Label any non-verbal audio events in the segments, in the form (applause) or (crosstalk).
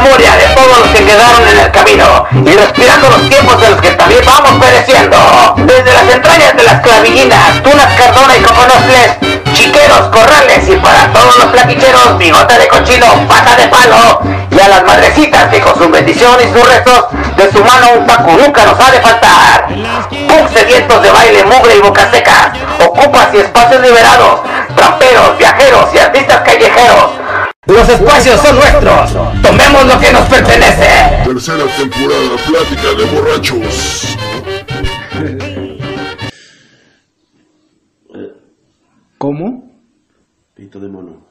memoria de todos los que quedaron en el camino y respirando los tiempos de los que también vamos pereciendo. Desde las entrañas de las clavillinas, tunas cardona y coconofles, chiqueros, corrales y para todos los plaquicheros, bigote de cochino, pata de palo y a las madrecitas que con su bendición y sus restos de su mano un taco nunca nos ha de faltar. Punk sedientos de baile, mugre y boca seca, ocupas y espacios liberados, tramperos, viajeros y artistas callejeros. Los espacios son nuestros, tomemos lo que nos pertenece. Tercera temporada, plática de borrachos. ¿Cómo? Pito de mono.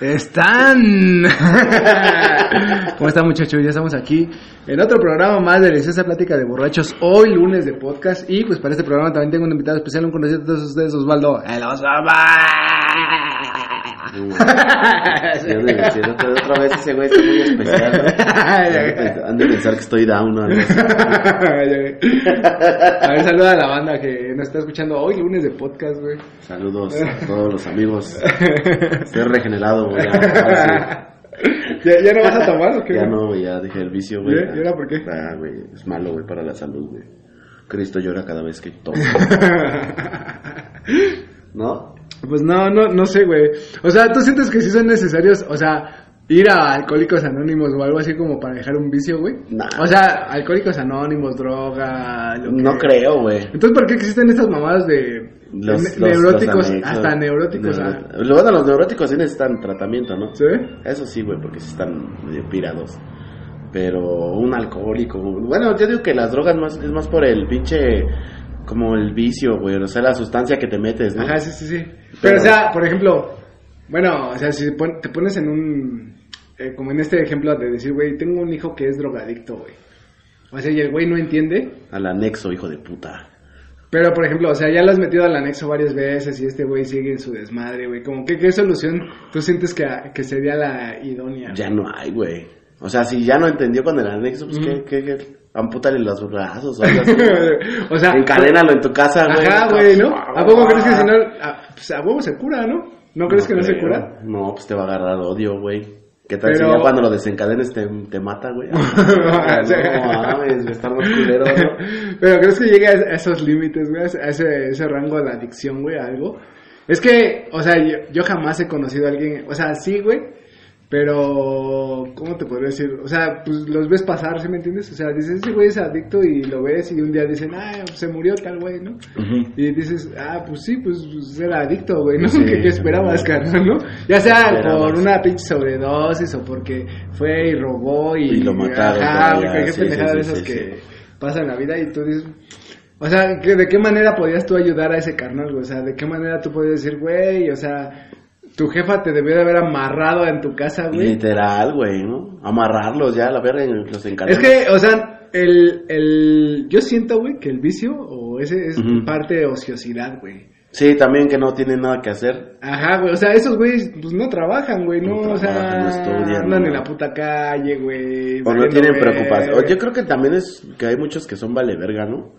Están. (laughs) ¿Cómo están muchachos? Ya estamos aquí en otro programa más de Deliciosa Plática de Borrachos. Hoy lunes de podcast. Y pues para este programa también tengo un invitado especial, un conocido de todos ustedes, Osvaldo. ¡El Osvaldo! Te- otra vez ese güey muy especial. ¿no? Han de pensar que estoy down. ¿no? (laughs) A ver, saluda a la banda que nos está escuchando hoy lunes de podcast, güey. Saludos a (laughs) todos los amigos. Estoy regenerado, güey. ya. (laughs) ¿Ya, no vas a tomar o sí. qué? Ya no, ya dejé el vicio, güey. ¿Y ahora por qué? Ah, güey, es malo, güey, para la salud, güey. Cristo llora cada vez que toma. ¿No? Pues no, no, no sé, güey. O sea, ¿tú sientes que sí son necesarios, o sea, ir a Alcohólicos Anónimos o algo así como para dejar un vicio, güey? Nah. O sea, Alcohólicos Anónimos, droga, lo que- No creo, güey. Entonces, ¿por qué existen estas mamadas de Los, ne- los- neuróticos, los hasta neuróticos? ah? Neuro- Bueno, los neuróticos sí necesitan tratamiento, ¿no? ¿Sí? Eso sí, güey, porque sí están medio pirados. Pero un alcohólico, bueno, yo digo que las drogas más es más por el pinche como el vicio, güey, o sea, la sustancia que te metes, ¿no? Ajá, sí, sí, sí. Pero, Pero- o sea, por ejemplo, bueno, o sea, si te pones en un, eh, como en este ejemplo de decir, güey, tengo un hijo que es drogadicto, güey. O sea, y el güey no entiende, Al anexo, hijo de puta. Pero, por ejemplo, o sea, ya lo has metido al anexo varias veces y este güey sigue en su desmadre, güey. Como que, ¿qué solución tú sientes que, que sería la idónea? Ya no hay, güey. O sea, si ya no entendió con el anexo, pues. ¿qué, qué, qué? Ampútale los brazos o algo así. (laughs) o sea... Encadénalo en tu casa, güey. Ajá, güey, ¿no? ¿A poco crees que si no... A, pues a huevo se cura, ¿no? ¿No crees que no se cura? No, pues te va a agarrar odio, güey. ¿Qué tal Pero- si ya cuando lo desencadenes te, te mata, güey? (laughs) Ah, no mames, estar más culero, ¿no? (laughs) Pero ¿crees que llegue a esos límites, güey? A ese, ese rango de adicción, güey, a algo. Es que, o sea, yo, yo jamás he conocido a alguien... O sea, sí, güey. Pero, ¿cómo te podría decir? O sea, pues los ves pasar, ¿sí me entiendes? O sea, dices, ese güey es adicto y lo ves y un día dicen, ah, se murió tal güey, ¿no? Y dices, ah, pues sí, pues, pues, era adicto, güey, ¿no? Sí, (laughs) ¿Qué, qué esperabas, carnal, no? Ya sea Esperabas. por una pinche sobredosis o porque fue y robó y... Y lo mataron, Ajá, cualquier sí, pendejada sí, de esas que pasan en la vida y tú dices... O sea, ¿que- ¿de qué manera podías tú ayudar a ese carnal, güey? O sea, ¿de qué manera tú podías decir, güey, o sea... Tu jefa te debió de haber amarrado en tu casa, güey. Literal, güey, ¿no? Amarrarlos ya, la verga, los encadenas. Es que, o sea, el, el, yo siento, güey, que el vicio o ese es parte de ociosidad, güey. Sí, también que no tienen nada que hacer. Ajá, güey, o sea, esos güeyes, pues no trabajan, güey, no, No o sea, no estudian, andan no. en la puta calle, güey. O no tienen verga. preocupación. Yo creo que también es que hay muchos que son vale verga, ¿no?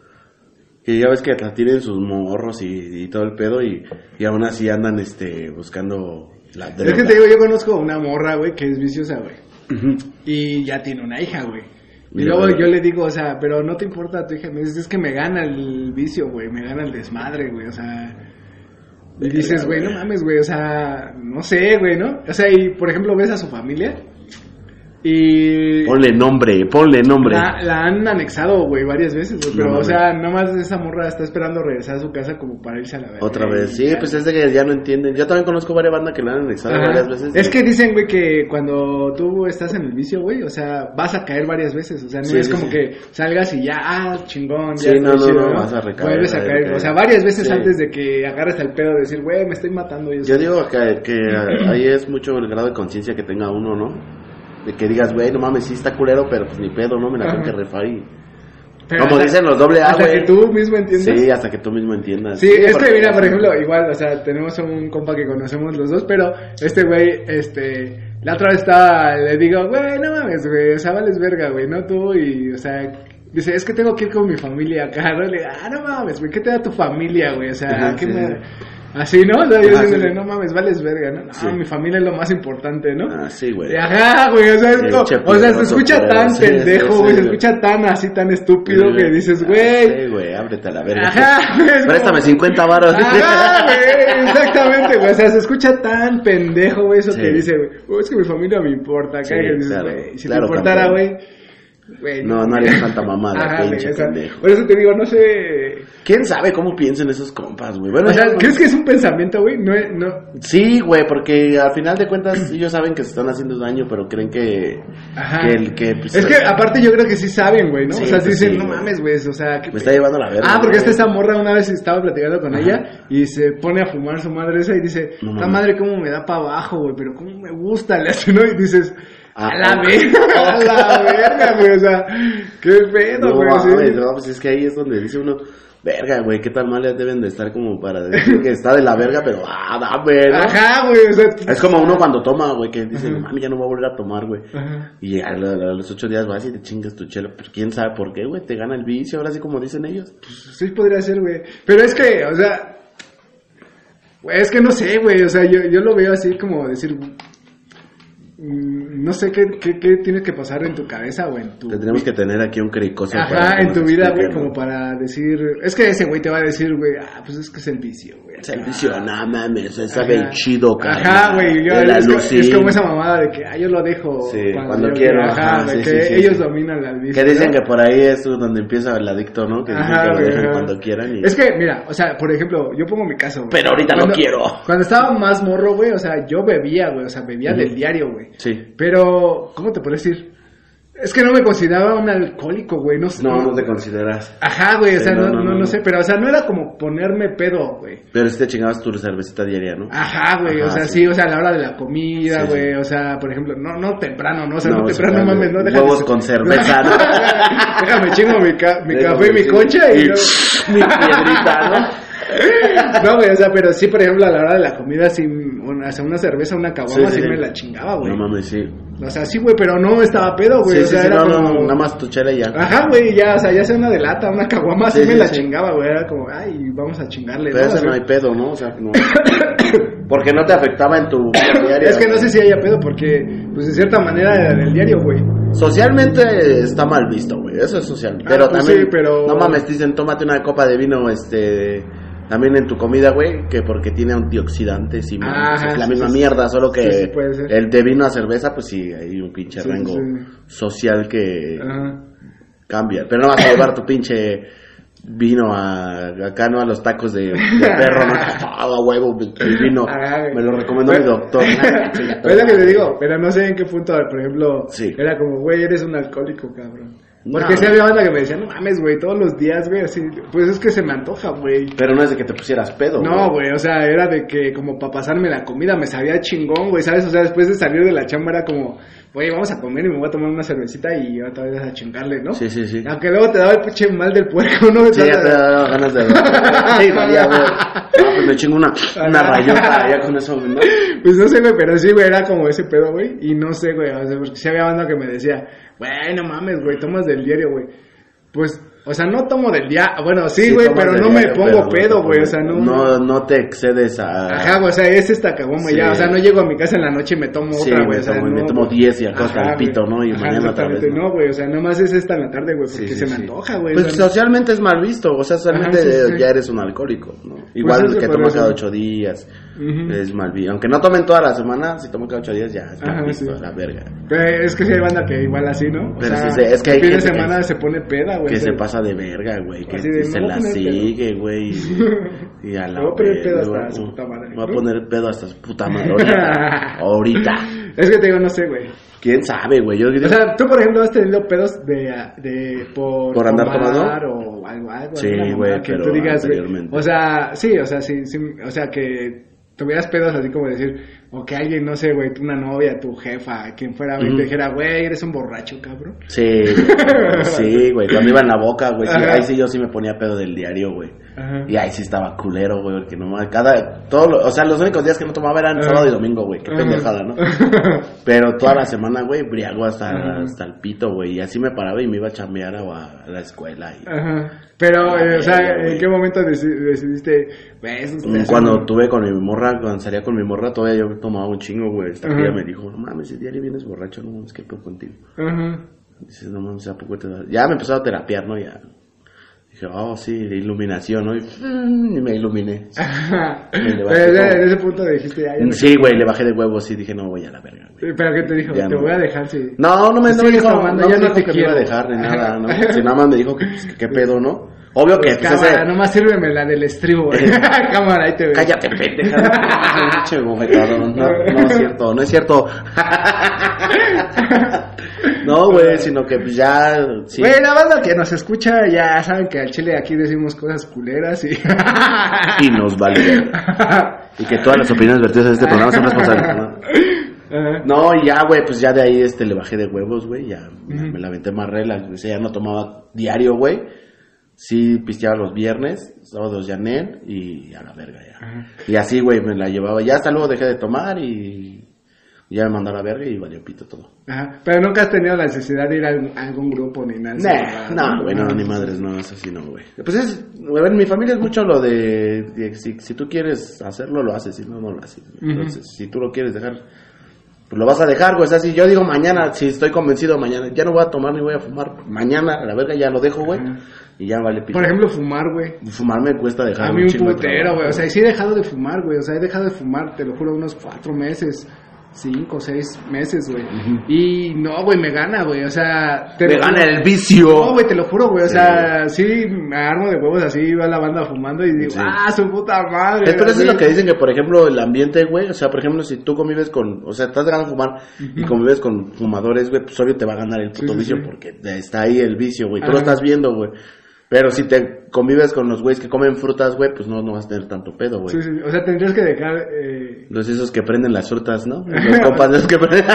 Que ya ves que hasta tienen sus morros y, y todo el pedo y, y aún así andan este buscando la Es droga. que te digo, yo conozco una morra, güey, que es viciosa, güey. Y ya tiene una hija, güey. Y Mira, luego yo le digo, o sea, pero no te importa tu hija. Me dices, es que me gana el vicio, güey, me gana el desmadre, güey, o sea. Y dices, güey, no mames, güey, o sea, no sé, güey, ¿no? O sea, y por ejemplo, ves a su familia y Ponle nombre, ponle nombre. la, la han anexado, güey, varias veces, güey, No pero, o sea, nomás esa morra está esperando regresar a su casa como para irse a la verga. Otra vez. Sí, ya. pues es de que ya no entienden. Yo también conozco varias bandas que la han anexado Ajá. varias veces. Es que dicen, güey, que cuando tú estás en el vicio, güey, o sea, vas a caer varias veces. O sea, no Sí, es sí, como sí. que salgas y ya, ah, chingón, ya no, no, vas a recaer, Vuelves a caer. O sea, varias veces antes de que agarres el pedo de decir, güey, me estoy matando. Y eso. Yo digo que, que (clears throat) ahí es mucho el grado de conciencia que tenga uno, ¿no? De que digas, güey, no mames, sí está culero, pero pues ni pedo, ¿no? Me la tengo que refar y... Pero como hasta- dicen los doble A, Hasta que tú mismo entiendas. Sí, hasta que tú mismo entiendas. Sí, es porque- que mira, por ejemplo, igual, o sea, tenemos un compa que conocemos los dos, pero este güey, este, la otra vez estaba, le digo, güey, no mames, güey, o sea, vales verga, güey, no tú, y, o sea, dice, es que tengo que ir con mi familia acá, ¿no? Le digo, ah, no mames, güey, ¿qué te da tu familia, güey? O sea, ¿qué sí, me... sí. Así, ¿no? O sea, yo sí. no mames, vales verga, ¿no? No, Sí. mi familia es lo más importante, ¿no? Ah, sí, güey. Ajá, güey, o sea, es Sí, como- che, o sea, se escucha pero tan pendejo, güey, se escucha tan así, tan estúpido que dices, Ah, güey. Sí, güey, ábrete a la verga. Ajá, güey, Préstame como- 50 varos. Ajá, güey, exactamente, güey. O sea, se escucha tan pendejo, güey, eso que dice, güey. "Oh, es que mi familia me importa. Acá dices, güey, si claro, te importara, güey. Güey, No, no harías tanta mamada, pinche pendejo. Por eso te digo, no sé. ¿Quién sabe cómo piensan esos compas, güey? Bueno, O sea, yo- ¿crees que es un pensamiento, güey? No, no. Sí, güey, porque al final de cuentas (clears throat) ellos saben que se están haciendo daño, pero creen que, Ajá. que el que... pues, Es que aparte yo creo que sí saben, güey, ¿no? Sí, o sea, pues dicen, sí, no güey. mames, güey, o sea, ¿qué Me está llevando la verga. Ah, porque güey. esta esa morra una vez estaba platicando con Ajá. ella y se pone a fumar su madre esa y dice, No esta madre cómo me da para abajo, güey, pero cómo me gusta, le hace, ¿no? Y dices, Ah, a la verga, (laughs) a la verga, güey, o sea, qué pedo, No, güey. sí. no, pues es que ahí es donde dice uno, verga, güey, qué tan mal deben de estar como para decir que está de la verga, pero ah, dame, ¿no? Ajá, güey, o sea. Es como uno cuando toma, güey, que dice, mames, ya no voy a volver a tomar, güey. Ajá. Y a, lo- a los ocho días vas y te chingas tu chelo. Pero quién sabe por qué, güey, te gana el vicio, ahora sí como dicen ellos. Sí podría ser, güey. Pero es que, o sea, güey, es que no sé, güey, o sea, yo, yo lo veo así como decir, no sé qué, qué, qué tiene que pasar en tu cabeza o en tu... Tendremos que tener aquí un cricoso. Ajá, para en tu vida, güey, como para decir, es que ese güey te va a decir, güey, ah, pues es que es el vicio, güey. Es el vicio, no mames, se sabe chido, carnal. Ajá, güey, es, como esa mamada de que, ah, yo lo dejo Sí, cuando yo quiero, Ajá, ajá, sí, que sí, ellos dominan al vicio. Que dicen ¿no? que por ahí es donde empieza el adicto, ¿no? Que dicen Ajá, que lo dejan cuando quieran y... Es que, mira, o sea, por ejemplo, yo pongo mi caso, güey. Pero ahorita no Cuando- quiero. Cuando estaba más morro, güey, o sea, yo bebía, güey, o sea, bebía del diario, güey. Sí. Pero, ¿cómo te puedo decir? Es que no me consideraba un alcohólico, güey, no sé. No, no te consideras. Ajá, güey, o sea, no, no, no, sé, pero, o sea, no era como ponerme pedo, güey. Pero si te chingabas tu cervecita diaria, ¿no? Ajá, güey, o sea, sí. sí. o sea, a la hora de la comida, Sí, güey, o sea, por ejemplo, no, no temprano, ¿no? O sea, no, No, temprano, no mames, no déjame- huevos con cerveza, (laughs) ¿no? Déjame chingo mi, ca- mi Déjame café y mi concha y, Y- (laughs) Mi piedrita, ¿no? No, güey, o sea, pero sí, por ejemplo, a la hora de la comida, sí, una, o sea, una cerveza, una caguama, sí, Sí, sí, sí. me la chingaba, güey. No mames, sí. O sea, sí, güey, pero no estaba pedo, güey. O sea, era no, no, como... nada más tu chela y ya. Ajá, güey, ya, o sea, ya sea una de lata, una caguama, sí, me la chingaba, güey. Era como, ay, vamos a chingarle. Pero ¿no? eso no hay pedo, ¿no? O sea, no. (coughs) Porque no te afectaba en tu vida diaria. Es que no sé si haya pedo, porque, pues, de cierta manera era del diario, güey. Socialmente está mal visto, güey. Eso es social. Ah, Pero pues también. sí, pero- No mames, dicen, tómate una copa de vino, este. También en tu comida, güey, que porque tiene antioxidantes y Ajá, es la sí, misma sí, mierda, solo que Sí, el de vino a cerveza, pues sí, hay un pinche rango social que Ajá. cambia. Pero no vas a llevar tu pinche vino a acá, ¿no? A los tacos de, de perro, ¿no? (laughs) Ah, a huevo, el vino. Ajá, güey. Me lo recomendó mi (laughs) Pero- doctor. Es lo que te digo, pero no sé en qué punto, por ejemplo, Sí. era como, güey, eres un alcohólico, cabrón. No. Porque sí había banda que me decía, no mames, güey, todos los días, güey, así, pues es que se me antoja, güey. Pero no es de que te pusieras pedo, No, güey, o sea, era de que como para pasarme la comida me sabía chingón, güey, ¿sabes? O sea, después de salir de la chamba era como, güey, vamos a comer y me voy a tomar una cervecita y otra vez a chingarle, ¿no? Sí, sí, sí. Aunque luego te daba el pinche mal del puerco, ¿no? Sí, ya te da ganas de... (laughs) Sí, valía, güey. Ah, pues me chingo una, una rayota ya con eso, ¿no? Pues no sé, güey, pero sí, güey, era como ese pedo, güey. Y no sé, güey, o sea, porque sí había banda que me decía, güey, no mames, güey, tomas del diario, güey. Pues, o sea, no tomo del día, bueno, sí, güey, tomas pero no me pongo no pedo, güey, o sea, no. No, no te excedes a... Ajá, güey, o sea, es esta cagoma Sí. ya, o sea, no llego a mi casa en la noche y me tomo Sí, otra, güey, o sea, me no, tomo güey. 10 y acosta Ajá, al pito. ¿no? Y Ajá, mañana otra vez, ¿no? No, güey, o sea, nomás es esta en la tarde, güey, porque Sí, sí, se me sí. antoja, güey. Pues o sea, socialmente es mal visto, o sea, socialmente Ajá, sí, sí. ya eres un alcohólico, ¿no? Igual eso que por toma eso. cada ocho días, Es mal visto. Aunque no tomen toda la semana, si toman cada ocho días ya es sí. la verga. pero es que sí hay banda que igual así, ¿no? O Pero sea, sí, sí, es que hay el fin de semana se pone peda, güey. Que se pasa de verga, güey, que de, se la sigue, güey, y, (laughs) y a la Me voy a poner pedo hasta su puta madre, Me voy a ¿no? poner pedo hasta su puta madre (laughs) ahorita. Es que te digo, no sé, güey. ¿Quién sabe, güey? Yo O sea, tú, por ejemplo, has tenido pedos de, de por, ¿Por andar tomando? o algo, algo Sí, güey, pero digas. O sea, sí, o sea, sí, sí, o sea, que tuvieras pedos así como decir, o que alguien, no sé, güey, una novia, tu jefa, quien fuera, güey, te dijera, güey, eres un borracho, cabrón. Sí, (laughs) sí, güey. Cuando iba en la boca, güey. Sí, ahí sí yo sí me ponía pedo del diario, güey. Y ahí sí estaba culero, güey. Porque no mames, cada. Todo lo- o sea, los únicos días que no tomaba eran Ajá. sábado y domingo, güey. Qué pendejada, ¿no? (laughs) Pero toda la semana, güey, briago hasta, Ajá. hasta el pito, güey. Y así me paraba y me iba a chambear a, a la escuela. Y... Ajá. Pero, eh, o sea, ¿en qué momento deci- decidiste, güey, Cuando tuve con mi morra, cuando salía con mi morra, todavía yo tomaba un chingo, güey. Esta Ajá. me dijo, no mames, ese diario vienes borracho, no mames, qué pedo contigo. Ajá. Dices, no mames, ¿a poco te da? Ya me empezó a terapiar, ¿no? Ya. Dije, oh, sí, iluminación, ¿no? Y, mm, y me iluminé. Ajá. Ya como- en ese punto dijiste, ya, ya Sí, güey, le bajé de huevos y dije, no, voy a la verga, güey. Pero ¿qué te dijo? Ya te no. voy a dejar, sí. No, no me, Si no me dijo, tomando, no ya me no dijo te que me iba a quiero. dejar ni nada, ¿no? (laughs) Si nada más me dijo que, pues, que qué pedo, ¿no? Obvio que, Pues, cámara, ese... nomás sírveme la del estribo, güey. (laughs) cámara, ahí te veo. Cállate, pendeja. No, no es cierto, no es cierto. (laughs) No, güey, sino que pues ya... Sí. Güey, la banda que nos escucha ya saben que al chile aquí decimos cosas culeras y... (laughs) Y nos vale. Y que todas las opiniones vertidas en este programa son responsables. ¿no? No, y ya, güey, pues ya de ahí este, le bajé de huevos, güey, ya me- la aventé más relax, o sea, ya no tomaba diario, güey. Sí, pisteaba los viernes, sábados ya nen, y a la verga ya. Ajá. Y así, güey, me la llevaba. Ya hasta luego dejé de tomar y ya me mandó a la verga y valió pito todo. Ajá. Pero nunca has tenido la necesidad de ir a algún, a algún grupo ni nada. Nah, no, güey, no, ni madres, no, eso sí no, güey. Pues es, güey, en mi familia es mucho lo de, de si, si tú quieres hacerlo, lo haces, si no, no lo haces. Entonces, si tú lo quieres dejar, pues lo vas a dejar, güey. O sea, si yo digo mañana, si estoy convencido mañana, ya no voy a tomar ni voy a fumar, mañana, a la verga, ya lo dejo, güey. Y ya vale pito. Por ejemplo, fumar, güey. Fumar me cuesta dejar A mí un de putero, güey. O sea, sí he dejado de fumar, güey. O sea, he dejado de fumar, te lo juro, unos cuatro meses. Cinco, seis meses, güey. Y no, güey, me gana, güey. O sea, te Me gana el vicio. No, güey, te lo juro, güey. O sea, sí, me armo de huevos así, va la banda fumando y digo, Sí. ah, su puta madre. Es, pero eso es lo que dicen que, por ejemplo, el ambiente, güey, o sea, por ejemplo, si tú convives con, o sea, estás de fumar y convives con fumadores, güey, pues obvio te va a ganar el puto Sí, vicio porque está ahí el vicio, güey, tú Ajá. lo estás viendo, güey. Pero si te convives con los güeyes que comen frutas, güey, pues no, no vas a tener tanto pedo, güey. Sí, sí. O sea, tendrías que dejar. Eh... Los esos que prenden las frutas, ¿no? (laughs) Los compas de esos que prenden.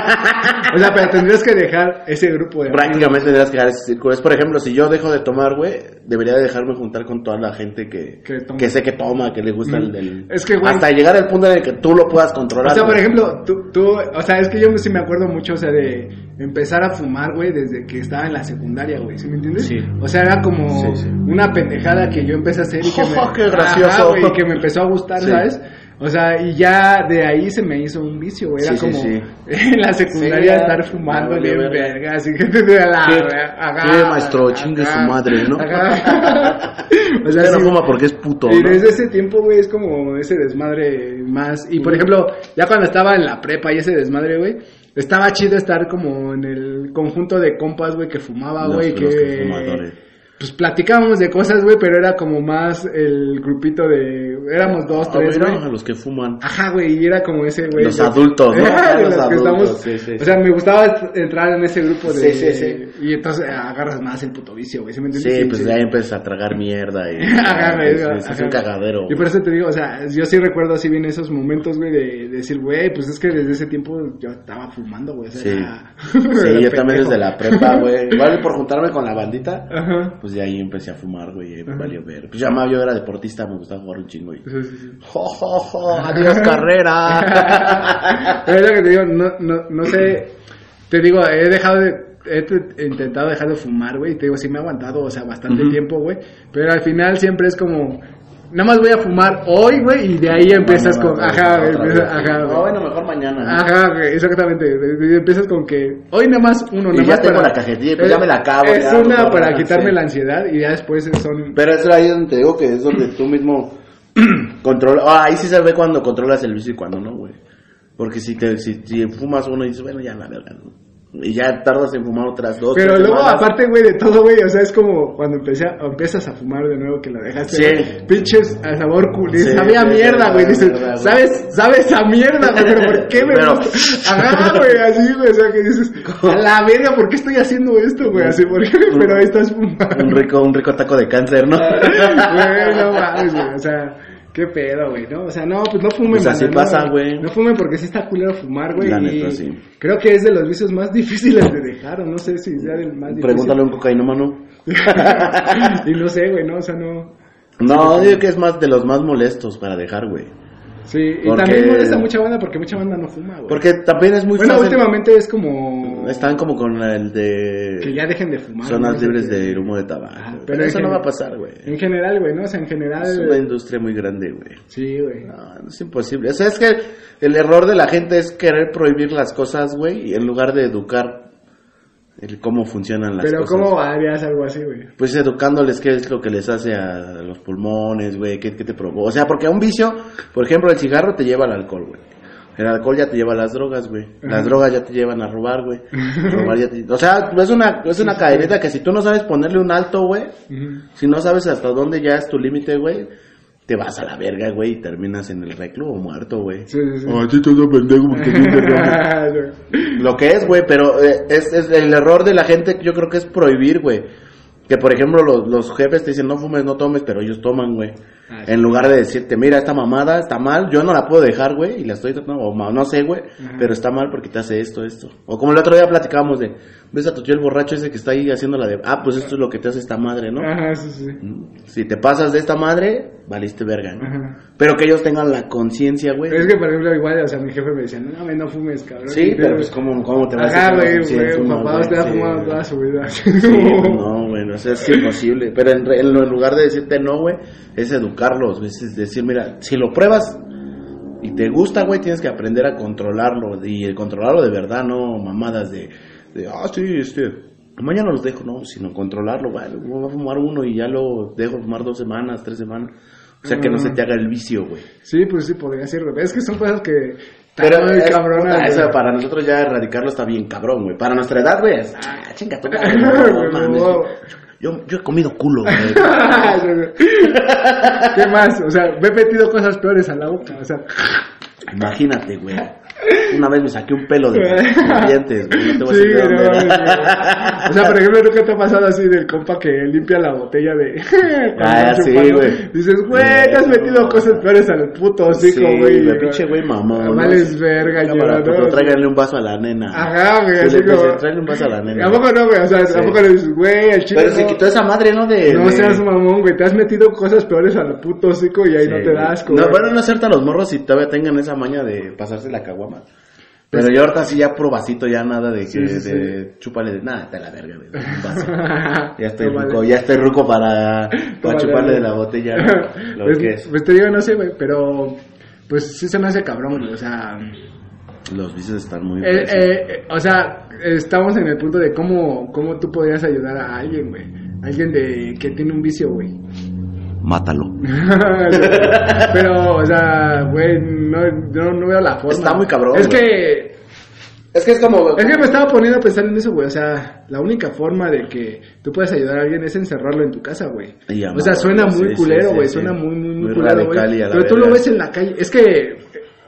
O sea, pero tendrías que dejar ese grupo de. Prácticamente tendrías que dejar ese círculo. Es, por ejemplo, si yo dejo de tomar, güey, debería de dejarme juntar con toda la gente que, Que que sé que toma, que le gusta Mm. el, el- Es que, güey- Hasta llegar al punto en el que tú lo puedas controlar. O sea, por güey. ejemplo, tú, tú, o sea, es que yo sí me acuerdo mucho, o sea, de empezar a fumar, güey, desde que estaba en la secundaria, güey, ¿sí me entiendes? Sí. O sea, era como Sí, sí. Una pendejada que yo empecé a hacer y que (laughs) me... ¡Qué gracioso! Ajá, güey, y que me empezó a gustar, Sí. ¿sabes? O sea, y ya de ahí se me hizo un vicio, güey, era Sí, como sí. (laughs) en la secundaria estar fumando Ya, bien verga. así que te la... ¿Qué? ajá, ¿Qué, maestro? Chingue su madre, ¿no? (laughs) O sea, no fuma porque es puto, y desde ese tiempo, güey, es como ese desmadre más. Y por ejemplo, ya cuando estaba en la prepa y ese desmadre, güey, estaba chido estar como en el conjunto de compas, güey, que fumaba, güey, que. Pues platicábamos de cosas, güey, pero era como más el grupito de. Éramos dos, Ah, tres, güey. a los que fuman. Ajá, güey, y era como ese, güey. Los de- adultos, ¿no? (laughs) Los los que adultos, estamos- sí, sí, O sea, me gustaba entrar en ese grupo de. Sí, sí, sí. Y entonces agarras más el puto vicio, güey, ¿sí me entiendes? Sí, pues ahí empiezas a tragar mierda y... Ajá, güey, es, es- es ajá. un cagadero. Y por eso te digo, o sea, yo sí recuerdo así bien esos momentos, güey, de, de decir, güey, pues es que desde ese tiempo yo estaba fumando, güey. o sea, Sí. era- Sí, (laughs) era yo también desde la prepa, güey. (laughs) Igual por juntarme con la bandita, Ajá. pues de ahí empecé a fumar, güey, y Ajá. valió ver. Pues ya ma, yo era deportista, me gustaba jugar un chingo y... Sí, sí, sí. ¡Jo, jo, jo! ¡Adiós, carrera! (laughs) Es lo que te digo, no, no, no sé, te digo, he dejado de, he intentado dejar de fumar, güey, y te digo, sí me he aguantado, o sea, bastante tiempo, güey, pero al final siempre es como, nada más voy a fumar hoy, güey, y de ahí empiezas con, ajá, empiezas- ajá, No, bueno, mejor mañana. Ajá, güey, exactamente. Empiezas con que hoy nada más uno, Y nada ya más tengo para. la cajetilla, pues ya me la acabo, Es ya, una para quitarme Sí. la ansiedad y ya después son. Pero es ahí donde te digo que es donde tú mismo (clears throat) controlas. ah, ahí sí se ve cuando controlas el vicio y cuando no, güey. Porque si, te, si, si fumas uno y dices, bueno, ya la verga, ¿no? Y ya tardas en fumar otras dos. Pero luego, aparte, güey, de todo, güey, o sea, es como cuando empecé a- empiezas a fumar de nuevo que la dejaste. Sí. Pinches a sabor. Sí, sabía mierda, güey. Dices. ¿sabes, sabes a mierda, güey, pero ¿por qué me Pero- gusta? Ajá, güey, así, güey, o sea, que dices, a la verga, ¿por qué estoy haciendo esto, güey? Así, ¿por qué? Pero ahí estás fumando. Un rico, un rico taco de cáncer, ¿no? (laughs) Güey, no mames, güey, o sea, qué pedo, güey, ¿no? O sea, no, pues no fumen. Pues así banda, pasa, no, güey. No fumen porque sí está culero fumar, güey. La neta, sí. Creo que es de los vicios más (laughs) difíciles de dejar, o no sé si sea el más difícil. Pregúntale a un cocainómano. (laughs) y no sé, güey, no, o sea, no. No, digo que es más de los más molestos para dejar, güey. Sí, y Porque- también molesta mucha banda porque mucha banda no fuma, güey. Porque también es muy bueno, fácil. últimamente es como. Están como con el de Que ya dejen de fumar. zonas ¿no? Libres de humo de tabaco. Pero eso no va a pasar, güey. En general, güey, ¿no? O sea, en general. Es una industria muy grande, güey. Sí, güey. No, no es imposible. O sea, es que el error de la gente es querer prohibir las cosas, güey, en lugar de educar el cómo funcionan las Pero cosas. ¿cómo harías algo así, güey? Pues educándoles qué es lo que les hace a los pulmones, güey, qué, qué te provoca. O sea, porque a un vicio, por ejemplo, el cigarro te lleva al alcohol, güey. El alcohol ya te lleva a las drogas, güey. Las drogas ya te llevan a robar, güey. Robar ya te- O sea, es una, es una cadenita que si tú no sabes ponerle un alto, güey, si no sabes hasta dónde ya es tu límite, güey, te vas a la verga, güey, y terminas en el reclu o muerto, güey. Sí, sí, sí. A ti todo pendejo porque (laughs) Lo que es, güey, pero eh, es, es el error de la gente, yo creo que es prohibir, güey. Que por ejemplo los, los jefes te dicen no fumes, no tomes, pero ellos toman, güey. Ah, sí. En lugar de decirte, mira, esta mamada está mal, yo no la puedo dejar, güey, y la estoy tratando, o no sé, güey, Ajá. pero está mal porque te hace esto, esto. O como el otro día platicábamos de, ves a tu tío el borracho ese que está ahí haciendo la de, ah, pues esto es lo que te hace esta madre, ¿no? Ajá, sí, sí. Mm, Si te pasas de esta madre, valiste verga, ¿no? Ajá. Pero que ellos tengan la conciencia, güey. Es que, por ejemplo, igual, o sea, mi jefe me decía, no, no fumes, cabrón. Sí, pero pues cómo, cómo te vas Ajá, a güey, güey, papá, usted ha fumado toda su vida. Sí, no, bueno, o sea, es imposible. Pero en, en lugar de decirte no, güey, es educarlos, es decir, mira, si lo pruebas y te gusta, güey, tienes que aprender a controlarlo. Y controlarlo de verdad, no mamadas de, de ah, sí, este, mañana los dejo, no, sino controlarlo, güey, voy a fumar uno y ya lo dejo fumar dos semanas, tres semanas. O sea, que no se te haga el vicio, güey. Sí, pues sí, podría ser. Es que son cosas que... Pero es- cabronas, puta, eso para nosotros ya erradicarlo está bien cabrón, güey. Para nuestra edad, güey, es, ah, chinga tu madre, (laughs) no, mames. Yo, yo he comido culo, güey. (laughs) ¿Qué más? O sea, me he metido cosas peores a la boca. O sea, Imagínate, güey. Una vez me saqué un pelo de los (laughs) dientes, güey. No te voy a sí, decir de no, dónde mames, era. güey. O sea, por ejemplo, ¿nunca te ha pasado así del compa que limpia la botella de... (laughs) Ah, sí, güey. Dices, güey, te has metido cosas peores al puto hocico, Sí, güey. güey, pinche güey mamón. Ah, ¿no? Vales verga, pues, ¿no? tráiganle un vaso a la nena. Ajá, güey, Sí, como... un vaso a la nena. ¿A poco no, güey? O sea, Sí. ¿a poco le dices, güey, el chico Pero se quitó esa madre, ¿no? De, No seas mamón, güey. Te has metido cosas peores al puto hocico y ahí Sí, no te güey. das, No, bueno, no acerta a los morros si todavía tengan esa maña de pasarse la caguama. Pero yo ahorita sí ya probacito, ya nada de que Sí, sí, de chúpale de nada, te la verga, güey. (laughs) Ya estoy No, ruco, vale. ya estoy ruco para, (laughs) para Vale, chuparle vale. de la botella lo pues, que es. pues te digo, no sé, güey, pero pues sí se me hace cabrón, güey. O sea, Los vicios están muy eh, eh, o sea, estamos en el punto de cómo, cómo tú podrías ayudar a alguien, güey. Alguien de que tiene un vicio, güey. Mátalo. (laughs) pero, o sea, güey, no, no, no veo la forma. Está muy cabrón, Es güey. que Es que es como... Es que me estaba poniendo a pensar en eso, güey. O sea, la única forma de que tú puedas ayudar a alguien es encerrarlo en tu casa, güey. O sea, suena muy sí, culero, sí, güey. sí, suena sí. muy, muy, muy, Muy culero, güey. Pero tú lo ves en la calle. Es que,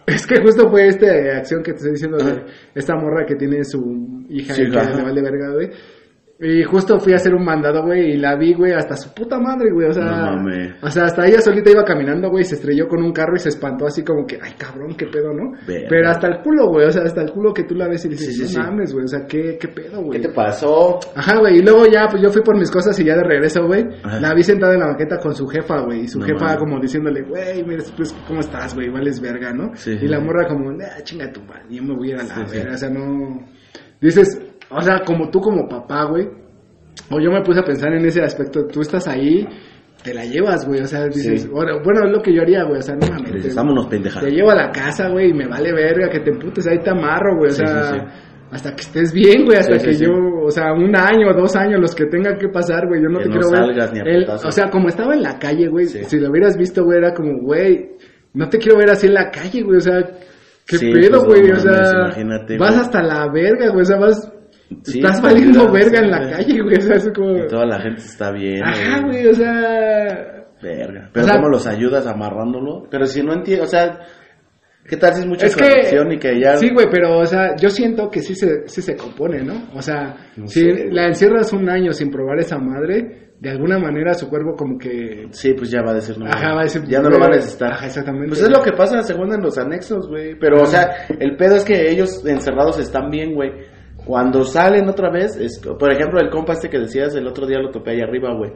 es que justo fue esta acción que te estoy diciendo de esta morra que tiene su hija Sí, y que le vale verga, güey. Y justo fui a hacer un mandado, güey, y la vi, güey, hasta su puta madre, güey, o sea, No mames. o sea, hasta ella solita iba caminando, güey, se estrelló con un carro y se espantó así como que, ay, cabrón, qué pedo, ¿no? Pero hasta el culo, güey, o sea, hasta el culo que tú la ves y dices, Sí, sí, no sí. mames, güey, o sea, qué, qué pedo, güey. ¿Qué te pasó? Ajá, güey, y luego ya, pues yo fui por mis cosas y ya de regreso, güey, la vi sentada en la banqueta con su jefa, güey, y su No jefa mames. como diciéndole, güey, mira, pues, ¿cómo estás, güey? Vales verga, ¿no? Y la morra como, ah, chinga tu madre, yo me voy a ir a la verga, o sea, no... Dices, o sea, como tú como papá, güey, o yo me puse a pensar en ese aspecto, tú estás ahí, te la llevas, güey, o sea, dices, Sí. bueno, es lo que yo haría, güey, o sea, no mames. Vámonos, pendeja. Te llevo a la casa, güey, y me vale verga que te emputes, ahí te amarro, güey, o Sí, sea, sí, hasta que estés bien, güey, hasta que yo, o sea, un año, dos años, los que tengan que pasar, güey, yo no Que te no quiero salgas ni a ver. El- o sea, como estaba en la calle, güey, si lo hubieras visto, güey, era como, güey, no te quiero ver así en la calle, güey, o sea, qué pedo, pues, güey, o sea, vas hasta la verga, güey, o sea, vas, Sí, estás está valiendo verga sí, en la calle, güey, o sea, es como, Y toda la gente está bien. ajá, güey, o sea, Verga. Pero O sea- ¿cómo los ayudas amarrándolo? Pero si no entiendo, o sea, ¿Qué tal si es mucha Es que, y que ya... sí, güey, pero, o sea, yo siento que sí se, sí se compone, ¿no? O sea, No si sé. la encierras un año sin probar esa madre, de alguna manera su cuerpo como que... Sí, pues ya va a decir no. Ajá, va a decir... Ya no lo va a necesitar. Ajá, exactamente. Pues es lo que pasa según en los anexos, güey. Pero, o sea, el pedo es que ellos encerrados están bien, güey. Cuando salen otra vez, es, por ejemplo, el compa este que decías el otro día lo topé ahí arriba, güey.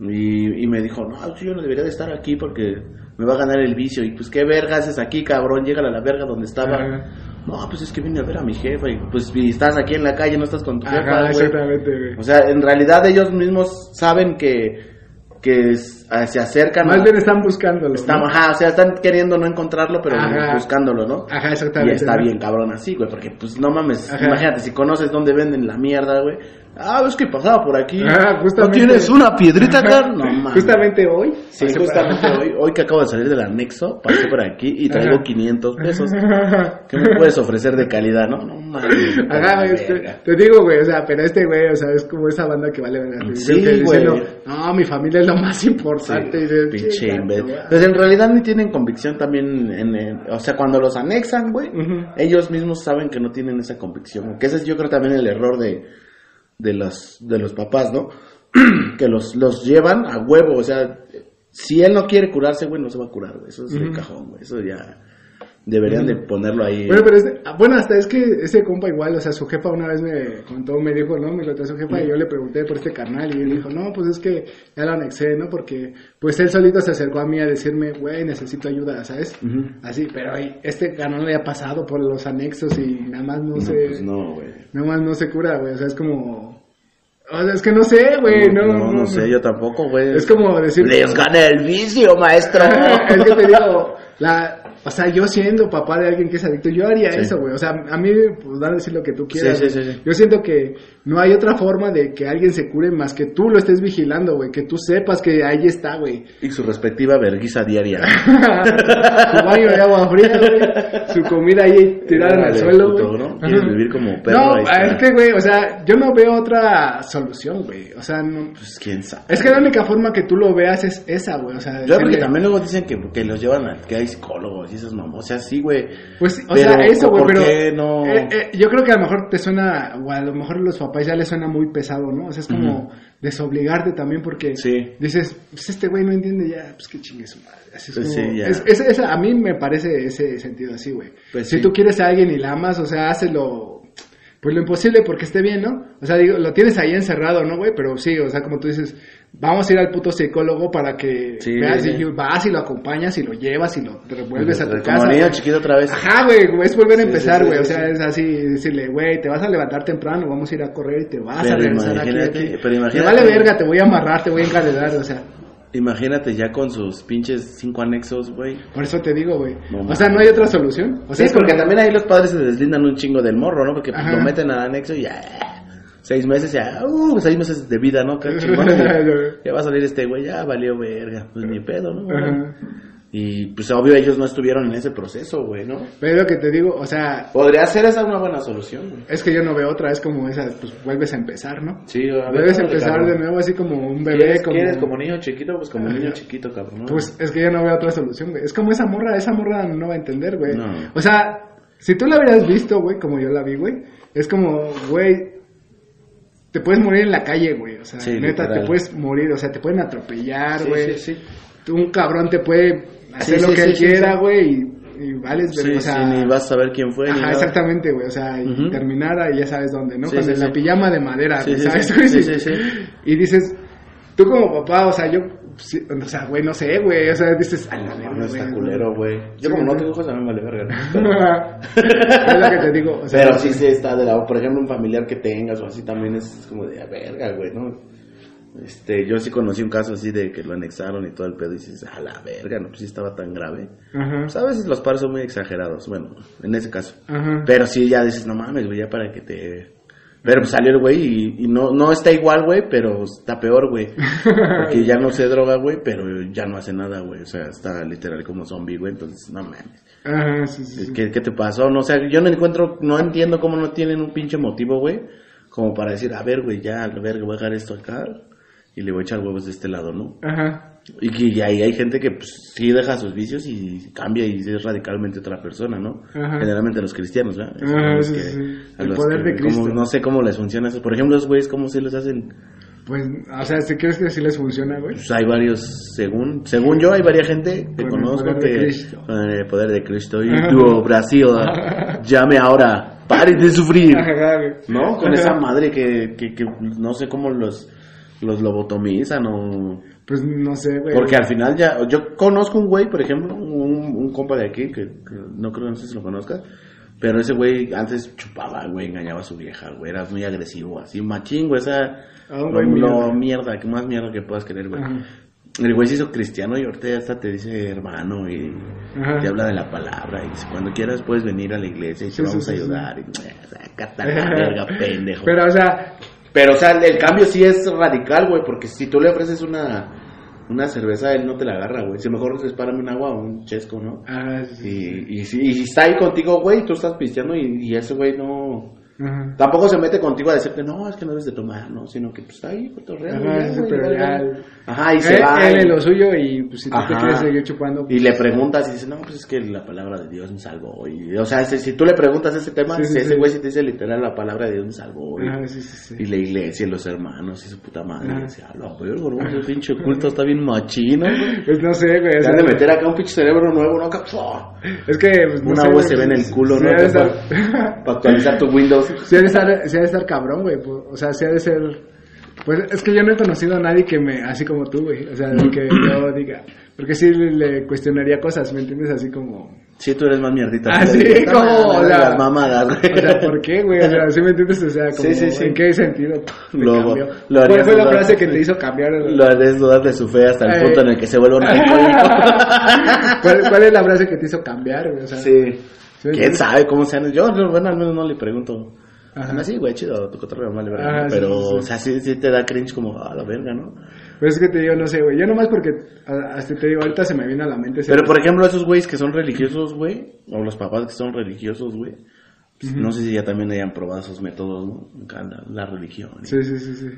Y, y me dijo, no, yo no debería de estar aquí porque me va a ganar el vicio. Y pues, ¿qué verga haces aquí, cabrón? Llega a la verga donde estaba. No, pues es que vine a ver a mi jefa. Y pues y estás aquí en la calle, no estás con tu jefa, exactamente, güey. O sea, en realidad ellos mismos saben que, que es- a- se acercan. Más a- bien están buscándolo. están- ¿no? ajá, o sea, están queriendo no encontrarlo, pero Ajá. buscándolo, ¿no? Ajá, Y exactamente. está ¿no? bien cabrón así, güey, porque pues no mames, Ajá. imagínate, si conoces dónde venden la mierda, güey. Ah, es que pasaba por aquí. Ajá, ¿No tienes una piedrita acá? No mames. Justamente hoy. Sí, pasé justamente hoy, hoy que acabo de salir del anexo, pasé por aquí y traigo Ajá. 500 pesos. (laughs) ¿Qué me puedes ofrecer de calidad, no? No mames. Ajá, güey, te digo, güey, o sea, pero este güey, o sea, es como esa banda que vale verga. Sí, que güey. no, mi familia es lo más importante. y dices, Pinche "Chinga tu imbécil. madre". Pues en realidad ni tienen convicción también en, en- o sea, cuando los anexan, güey, ellos mismos saben que no tienen esa convicción, que ese es yo creo también el error de de los de los papás, ¿no? (clears throat) que los los llevan a huevo, o sea, si él no quiere curarse, güey, no se va a curar, güey, eso es de Ujú. cajón, güey, eso ya deberían de ponerlo ahí. Bueno, pero este, ah, bueno, hasta es que ese compa igual, o sea, su jefa una vez me contó, me dijo, no, me lo trae su jefa, y yo le pregunté por este carnal, y él dijo, no, pues es que ya lo anexé, ¿no? Porque, pues él solito se acercó a mí a decirme, güey, necesito ayuda, ¿sabes? Así, pero este carnal le ha pasado por los anexos y nada más no, No, se, pues no, güey. nada más no se cura, güey, o sea, es como, o sea, es que no sé, güey, no, no, no sé, yo tampoco, güey. Es como decir, Les gana el vicio, maestro. (laughs) es que te digo, la, o sea, yo siendo papá de alguien que es adicto, yo haría Sí. eso, güey. O sea, a mí, pues, van a decir lo que tú quieras. Sí, sí. Yo siento que no hay otra forma de que alguien se cure más que tú lo estés vigilando, güey. Que tú sepas que ahí está, güey. Y su respectiva verguiza diaria. (laughs) su baño de agua fría, güey. Su comida ahí tirada en el suelo, puto, güey. ¿no? Quieres Ajá. vivir como perro, No, es que, güey, o sea, yo no veo otra solución, güey. O sea, no... Pues quién sabe. Es que la única forma que tú lo veas es esa, güey. O sea, Yo creo que también luego dicen que, que los llevan a que hay psicólogos y esas mamás. O sea, sí, güey. Pues, o Pero, sea, eso, güey, ¿por pero. qué no? eh, eh, yo creo que a lo mejor te suena, o a lo mejor a los papás ya les suena muy pesado, ¿no? O sea, es como desobligarte también porque Sí. dices, pues este güey no entiende ya, pues que chingue su madre. Así es Pues como- sí, ya. es- es- es- a mí me parece ese sentido así, güey. Pues si sí. tú quieres a alguien y la amas, o sea, hazlo. Pues lo imposible porque esté bien, ¿no? O sea, digo, lo tienes ahí encerrado, ¿no, güey? Pero sí, o sea, como tú dices, vamos a ir al puto psicólogo para que Sí, veas sí. y vas y lo acompañas y lo llevas y lo revuelves a tu Como casa. niño güey. chiquito otra vez. Ajá, güey, es volver a Sí, empezar, sí, sí, güey. sí, o sea, sí. es así, decirle, güey, te vas a levantar temprano, vamos a ir a correr y te vas Pero a regresar aquí, pero imagínate- vale verga, te voy a amarrar, te voy a encadenar, o sea. Imagínate ya con sus pinches cinco anexos, güey. Por eso te digo, güey. No o sea, no hay otra solución. O sea, es porque como- también ahí los padres se deslindan un chingo del morro, ¿no? Porque pues, lo meten al anexo y ya. Seis meses ya. Uh, seis meses de vida, ¿no? Qué chingón. (laughs) ya va a salir este güey, ya valió verga. Pues ni pedo, ¿no? Ajá. Y pues obvio ellos no estuvieron en ese proceso, güey, ¿no? Pero es lo que te digo, o sea, Podría ser esa una buena solución, güey. es que yo no veo otra, es como esa, pues vuelves a empezar, ¿no? Sí, a ver, Vuelves a empezar de nuevo así como un bebé, ¿Quieres, como... quieres como niño chiquito? Pues como niño Ajá. chiquito, cabrón. ¿no? Pues es que yo no veo otra solución, güey. Es como esa morra, esa morra no va a entender, güey. No. O sea, si tú la hubieras visto, güey, como yo la vi, güey, es como, güey, te puedes morir en la calle, güey. O sea, Sí, neta, literal. te puedes morir, o sea, te pueden atropellar, Sí, güey. sí, sí. Tú, Un cabrón te puede hacer lo que él quiera, güey, y, y vales, Sí, o sea... ni vas a saber quién fue. Ajá, exactamente, güey, o sea, y Ujú. terminar y ya sabes dónde, ¿no? Con la pijama de madera, Sí, güey, sí, ¿sabes? sí. güey? Sí, (laughs) sí, sí. Y dices, tú como papá, o sea, yo, sí, o sea, güey, no sé, güey, o sea, dices, a la verga, No está culero, güey. Yo Sí, como no tengo hijos, a mí me vale verga. ¿no? (laughs) es lo que te digo, o sea, Pero sí, sí está de lado. Por ejemplo, un familiar que tengas o así también es como de a verga, güey, ¿no? Este, yo sí conocí un caso así de que lo anexaron y todo el pedo y dices, a la verga, no, pues sí estaba tan grave. Ajá, Pues a veces los padres son muy exagerados, bueno, en ese caso. ajá. Pero sí ya dices, no mames, güey, ya para que te... Pero pues salió el güey y, y no, no está igual, güey, pero está peor, güey. Porque ya no se droga, güey, pero ya no hace nada, güey. O sea, está literal como zombie, güey, entonces no mames. Ajá, sí, sí, sí. ¿Qué, qué te pasó? No, o sea, yo no encuentro, no entiendo cómo no tienen un pinche motivo, güey, como para decir, a ver, güey, ya, a ver, voy a dejar esto acá y le voy a echar huevos de este lado, ¿no? Ajá. Y que y ahí hay gente que pues, sí deja sus vicios y cambia y es radicalmente otra persona, ¿no? Ajá. Generalmente los cristianos, ¿verdad? Ajá, los sí, que- sí. El los poder que- de Cristo. como- no sé cómo les funciona eso. Por ejemplo, los güeyes, ¿cómo se les hacen? Pues, o sea, ¿sí crees que sí les funciona, güey? Pues hay varios, según según yo, hay varias gente que Con el conozco poder de que... Cristo. Con el poder de Cristo. Y tú, Brasil, (laughs) llame ahora, pare de sufrir. ¿No? Con esa madre que, que, que no sé cómo los, los lobotomizan o... Pues no sé, güey. Porque al final ya, yo conozco un güey, por ejemplo, un, un compa de aquí, que, que no creo, no sé si lo conozcas, pero ese güey antes chupaba, güey, engañaba a su vieja, güey, era muy agresivo, así, machín, güey, esa, Ah, lo, güey lo mierda. mierda, que más mierda que puedas querer, güey. Ajá. El güey se hizo cristiano y ahorita ya hasta te dice hermano y Ajá. te habla de la palabra y dice, cuando quieras puedes venir a la iglesia y te Sí, sí, vamos sí, a sí. ayudar. Y, sácate a la (laughs) verga, pendejo. Pero, o sea, Pero, o sea, el cambio sí es radical, güey, porque si tú le ofreces una, una cerveza, él no te la agarra, güey. Si mejor dices, párame un agua o un chesco, ¿no? ah, sí. Y, y, y si está ahí contigo, güey, tú estás pisteando y, y ese güey no... Tampoco se mete contigo a decirte, no, es que no debes de tomar, ¿no? Sino que pues está ahí, cotorreando. Ajá, ya, pero ya-. Ajá, y se va. él lo suyo y pues si tú te Ajá. quieres seguir chupando. Y le preguntas y dice, no, pues es que la palabra de Dios me salvó. Y, o sea, si, si tú le preguntas ese tema, Sí, sí, ese güey sí te dice literal la palabra de Dios me salvó. Y, Ajá, y la iglesia y los hermanos y su puta madre. Ajá. Y decía, a la verga, ese pinche culto está bien machino, güey. Pues no sé, güey. Te han de meter acá un pinche cerebro nuevo, ¿no? Es que, pues, no Una USB en el culo, ¿no? Para actualizar tu Windows. Sí ha de estar, sí ha de estar cabrón, güey. pues, O sea, sí ha de ser. Pues es que yo no he conocido a nadie que me. Así como tú, güey. O sea, que (clears throat) yo diga. Porque sí le, cuestionaría cosas, ¿me entiendes? Así como. Sí, tú eres más mierdita. Ah, sí, como, o sea, las mamadas, güey. O sea, ¿por qué, güey? O sea, ¿sí me entiendes? O sea, como, Sí, sí, sí. ¿en qué sentido te Lo- ¿Cuál fue la frase que te hizo cambiar? el- Lo haces dudar de su fe hasta el Ay. punto en el que se vuelve un (laughs) alcohólico. ¿Cuál, cuál es la frase que te hizo cambiar, güey? O sea, Sí. ¿Sí ¿Quién entiendes? sabe cómo sean? Yo, bueno, al menos no le pregunto. Ajá. Ajá. Sí, güey, chido, tu cotorreo vale, verga. Sí, Pero, sí, sí. o sea, sí, sí te da cringe como, a la verga, ¿no? Pero es que te digo, no sé, güey. Yo nomás porque, hasta te digo, ahorita se me viene a la mente. Pero, por ejemplo, esos güeyes que son religiosos, güey, o los papás que son religiosos, güey, pues, no sé si ya también hayan probado esos métodos, ¿no? La, la religión. Sí, sí, sí, sí.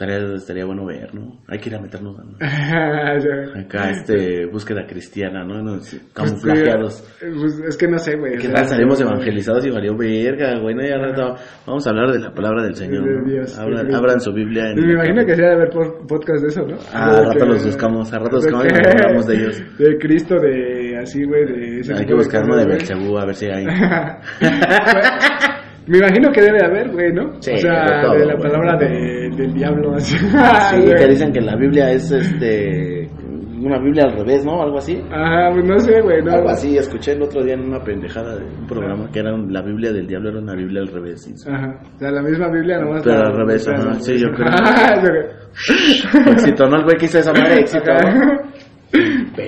Estaría, estaría bueno ver, ¿no? Hay que ir a meternos a... (laughs) Ya. Acá, este, búsqueda cristiana, ¿no? Nos- Pues, camuflajeados. eh, pues, es que no sé, güey. o ¿Qué sea, salimos sí, evangelizados y valió verga, güey? No, ya rato vamos a hablar de la palabra del Señor, De ¿no? Dios, Abran, abran su Biblia. en Me imagino que sí ha de haber po- podcast de eso, ¿no? Ah, al rato que- los buscamos, al rato de buscamos y que- hablamos de ellos. (laughs) De Cristo, de así, güey, de ese Hay que buscar uno de. Belcebú, a ver si hay. (laughs) Me imagino que debe haber, güey, ¿no? Sí, o sea, de todo, de la güey. palabra de, del diablo, (laughs) así. Sí, que dicen que la Biblia es, este, una Biblia al revés, ¿no? Algo así. Ajá, pues no sé, güey, no. Algo así, escuché el otro día en una pendejada de un programa que era la Biblia del diablo, era una Biblia al revés. sí. Ajá, o sea, la misma Biblia nomás. Pero al revés, ajá, sí, yo (laughs) creo. Ah, yo- Éxito, ¿no? El güey que hizo esa madre, (laughs) éxito. Ajá.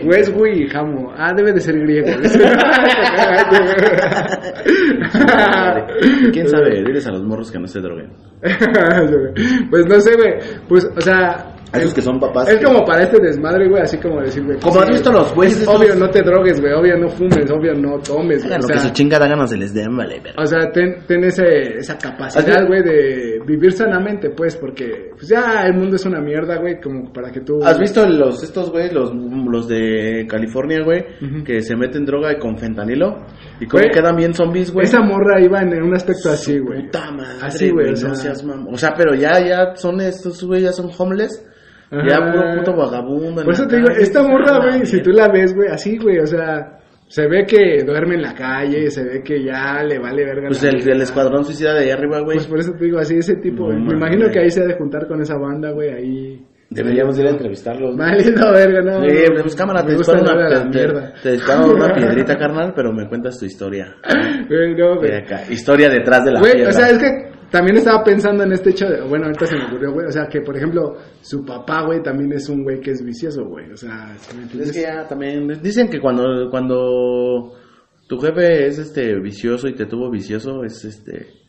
Westwood y Jamo. Ah, debe de ser griego. (laughs) ¿Quién sabe? Diles a los morros que no se droguen. (laughs) pues no sé, güey. Pues, o sea. Que son papás. Es que- como para este desmadre, güey, así como decir, güey. Como has visto los güeyes Obvio, no te drogues, güey. Obvio, no fumes. Obvio, no tomes, güey. O lo que sea, su chingada ganas se les den, vale, verga. o sea, ten, ten ese, esa capacidad, güey, de vivir sanamente, pues, porque pues ya el mundo es una mierda, güey, como para que tú... ¿Has visto los estos güeyes, los, los de California, güey, que se meten droga con fentanilo? ¿Y cómo Güey, quedan bien zombies, güey? Esa morra iba en, un aspecto así, güey. Puta madre, Así, güey, o no sea- seas O sea, pero ya, ya son estos, güey, ya son homeless. Ya Ajá. puro puto vagabundo. Por eso te digo, esta morra, güey, si tú la ves, güey, así, güey, o sea, se ve que duerme en la calle, se ve que ya le vale verga. Pues la el, vida. el escuadrón suicida de ahí arriba, güey. Pues por eso te digo, así, ese tipo, No güey. Me imagino que ahí se ha de juntar con esa banda, güey, ahí. Deberíamos ir a entrevistarlos. no, verga, no. Sí, pues cámara, te disparo una, hablar a la te, mierda. te- te disparo una piedrita, carnal, pero me cuentas tu historia. Güey, no, güey. acá, Historia detrás de la Güey, piedra. o sea, es que también estaba pensando en este hecho de, bueno, ahorita se me ocurrió, güey, o sea, que por ejemplo, su papá, güey, también es un güey que es vicioso, güey, o sea. Es que también dicen que cuando cuando tu jefe es este vicioso y te tuvo vicioso es este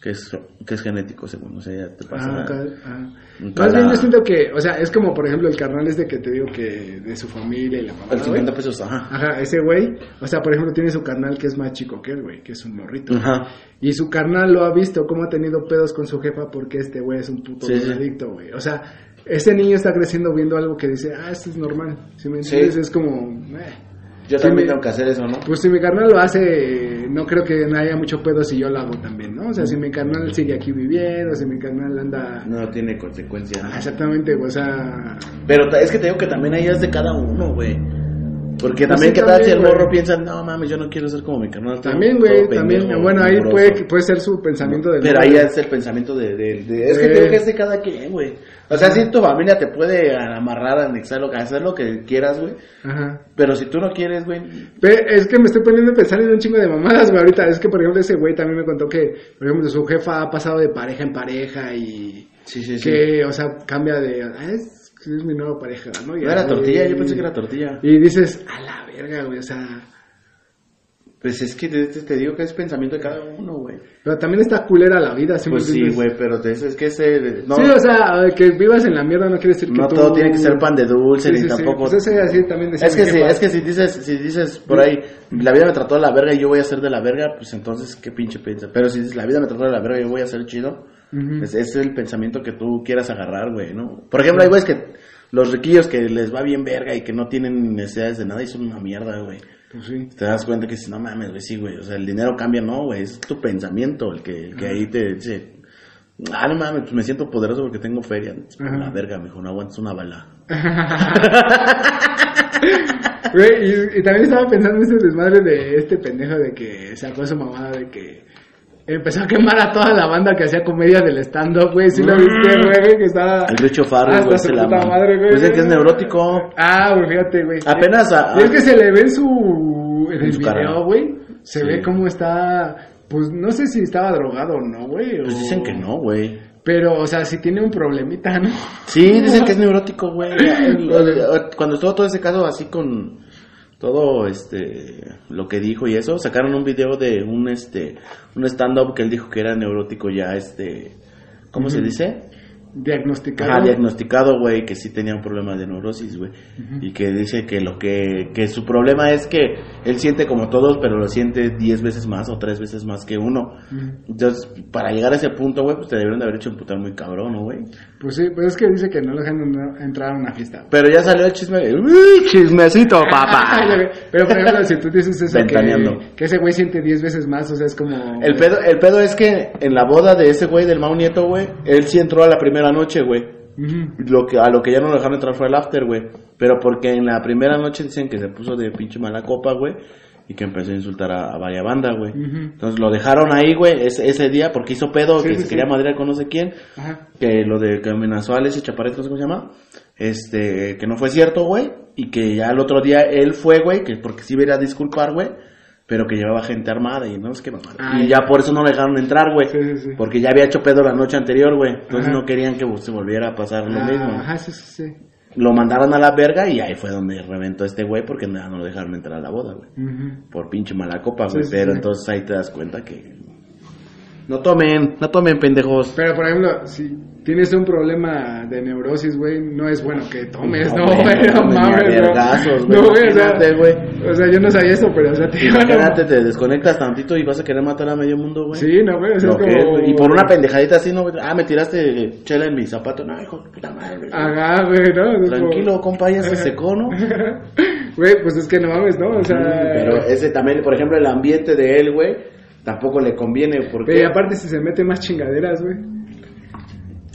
que es que es genético según, o sea, ya te pasa. Ah, ca- ah. Más bien yo siento que, o sea, es como por ejemplo el carnal este que te digo que de su familia y la mamá, el güey. 50 pesos, ajá. Ajá, ese güey, o sea, por ejemplo, tiene su carnal que es más chico que él, güey, que es un morrito. Ajá. Y su carnal lo ha visto cómo ha tenido pedos con su jefa porque este güey es un puto Sí, adicto, güey. O sea, ese niño está creciendo viendo algo que dice, ah, esto es normal. Si me Sí. entiendes, es como, eh. Yo Sí, también me- tengo que hacer eso, ¿no? Pues si mi carnal lo hace, no creo que no haya mucho pedo si yo lo hago también, ¿no? O sea, si mi carnal sigue aquí viviendo, si mi carnal anda... No tiene consecuencias. Ah, Exactamente, o sea... Pero es que te digo que también ahí es de cada uno, güey. Porque Pues también, ¿qué tal si el morro piensa, no mames, yo no quiero ser como mi carnal? También, güey, también, pendejo, bueno, ahí mugroso"? puede, puede ser su pensamiento de... Pero ahí es el pensamiento de... de- de- es que digo que es de cada quien, güey. O sea, si tu familia te puede amarrar, anexar, lo que hacer lo que quieras, güey. Ajá. Pero si tú no quieres, güey... Es que me estoy poniendo a pensar en un chingo de mamadas, güey, ahorita. Es que, por ejemplo, ese güey también me contó que, por ejemplo, su jefa ha pasado de pareja en pareja y Sí, sí, sí. que, o sea, cambia de... es, mi nueva pareja, ¿no? Y ¿No era tortilla? Yo pensé que era tortilla. Y dices, a la verga, güey, o sea... Pues es que te, digo que es pensamiento de cada uno, güey. Pero también está culera la vida, ¿sí Pues sí, güey, pero te- es que ese... No, Sí, o sea, que vivas en la mierda no quiere decir que no tú... todo tiene que ser pan de dulce, Sí, ni sí, sí. tampoco... Pues ese así también decía Es que sí, es que si dices, si dices por ahí, la vida me trató de la verga y yo voy a ser de la verga, pues entonces qué pinche piensa. Pero si dices, la vida me trató de la verga y yo voy a ser chido, Ese es el pensamiento que tú quieras agarrar, güey, ¿no? Por ejemplo, hay güeyes que, los riquillos que les va bien verga y que no tienen necesidades de nada y son una mierda, güey. Pues sí. Te das cuenta que si no mames, güey, sí, güey, o sea, el dinero cambia, no, güey, es tu pensamiento el que, el que ahí te dice, ah, no mames, pues me siento poderoso porque tengo feria. Ajá. La verga, mejor no aguantas una bala. (laughs) Güey, y, y también estaba pensando en este desmadre de este pendejo de que sacó su mamada de que empezó a quemar a toda la banda que hacía comedia del stand-up, güey. ¿Sí lo viste, güey? Que estaba... El Richo Farrell, güey, se la madre, güey. Pues dicen que es neurótico. Ah, güey, fíjate, güey. Apenas a- Y es que se le ve en su... En En el su video, güey. Se Sí. ve cómo está... Pues no sé si estaba drogado o no, güey. Pues o- dicen que no, güey. Pero, o sea, si tiene un problemita, ¿no? Sí, dicen que es (laughs) neurótico, güey. (laughs) Cuando estuvo todo ese caso así con todo este lo que dijo y eso, sacaron un video de un este un stand up que él dijo que era neurótico ya este ¿cómo se dice? Diagnosticado. Ajá, diagnosticado, güey, que sí tenía un problema de neurosis, güey. Y que dice que lo que, que su problema es que él siente como todos, pero lo siente 10 veces más o 3 veces más que uno. Entonces, para llegar a ese punto, güey, pues te debieron de haber hecho emputar muy cabrón, ¿no, güey? Pues sí, pues es que dice que no lo dejan en- entrar a una fiesta. Pero ya salió el chisme. ¡Uy, chismecito, papá! (laughs) Pero por ejemplo, si tú dices eso, que ese güey siente 10 veces más, o sea, es como... El pedo, el pedo es que en la boda de ese güey, del Mau Nieto, güey, él sí entró a la primera noche, güey. Lo que, a lo que ya no lo dejaron entrar fue el after, güey. Pero porque en la primera noche dicen que se puso de pinche mala copa, güey. Y que empezó a insultar a, a vaya banda, güey. Entonces lo dejaron ahí, güey, ese, ese día porque hizo pedo, Sí, que sí, se quería madrear con no sé quién. Ajá. Que lo de que amenazó a ese chaparrito, no sé cómo se llama. Este, que no fue cierto, güey. Y que ya el otro día él fue, güey, que porque sí iba a disculpar, güey. Pero que llevaba gente armada y no sé qué mamada. Ah, Y ya. por eso no lo dejaron entrar, güey. Sí, sí, sí. Porque ya había hecho pedo la noche anterior, güey. Entonces Ajá. no querían que se volviera a pasar lo Ah, mismo. Ajá, sí, sí, sí. Lo mandaron a la verga y ahí fue donde reventó este güey porque ya no lo dejaron entrar a la boda, güey. Ujú. Por pinche mala copa, güey. Pero entonces ahí te das cuenta que... No tomen, no tomen, pendejos. Pero, por ejemplo, si tienes un problema de neurosis, güey, no es bueno que tomes, No, güey, no mames, no. güey, o sea, imagínate, güey. o sea, yo no sabía eso, pero, o sea, te digo, no. Imagínate, te desconectas tantito y vas a querer matar a medio mundo, güey. Sí, no, güey, o sea, es como... y por una pendejadita así, no. Ah, me tiraste chela en mi zapato. No, hijo de puta madre. güey. Ajá, güey, ¿no? Tranquilo, como- compa, ya se secó, ¿no? (laughs) Güey, pues es que no mames, ¿no? O sea... Pero ese también, por ejemplo, el ambiente de él, güey, tampoco le conviene porque... Pero y aparte si se mete más chingaderas, güey.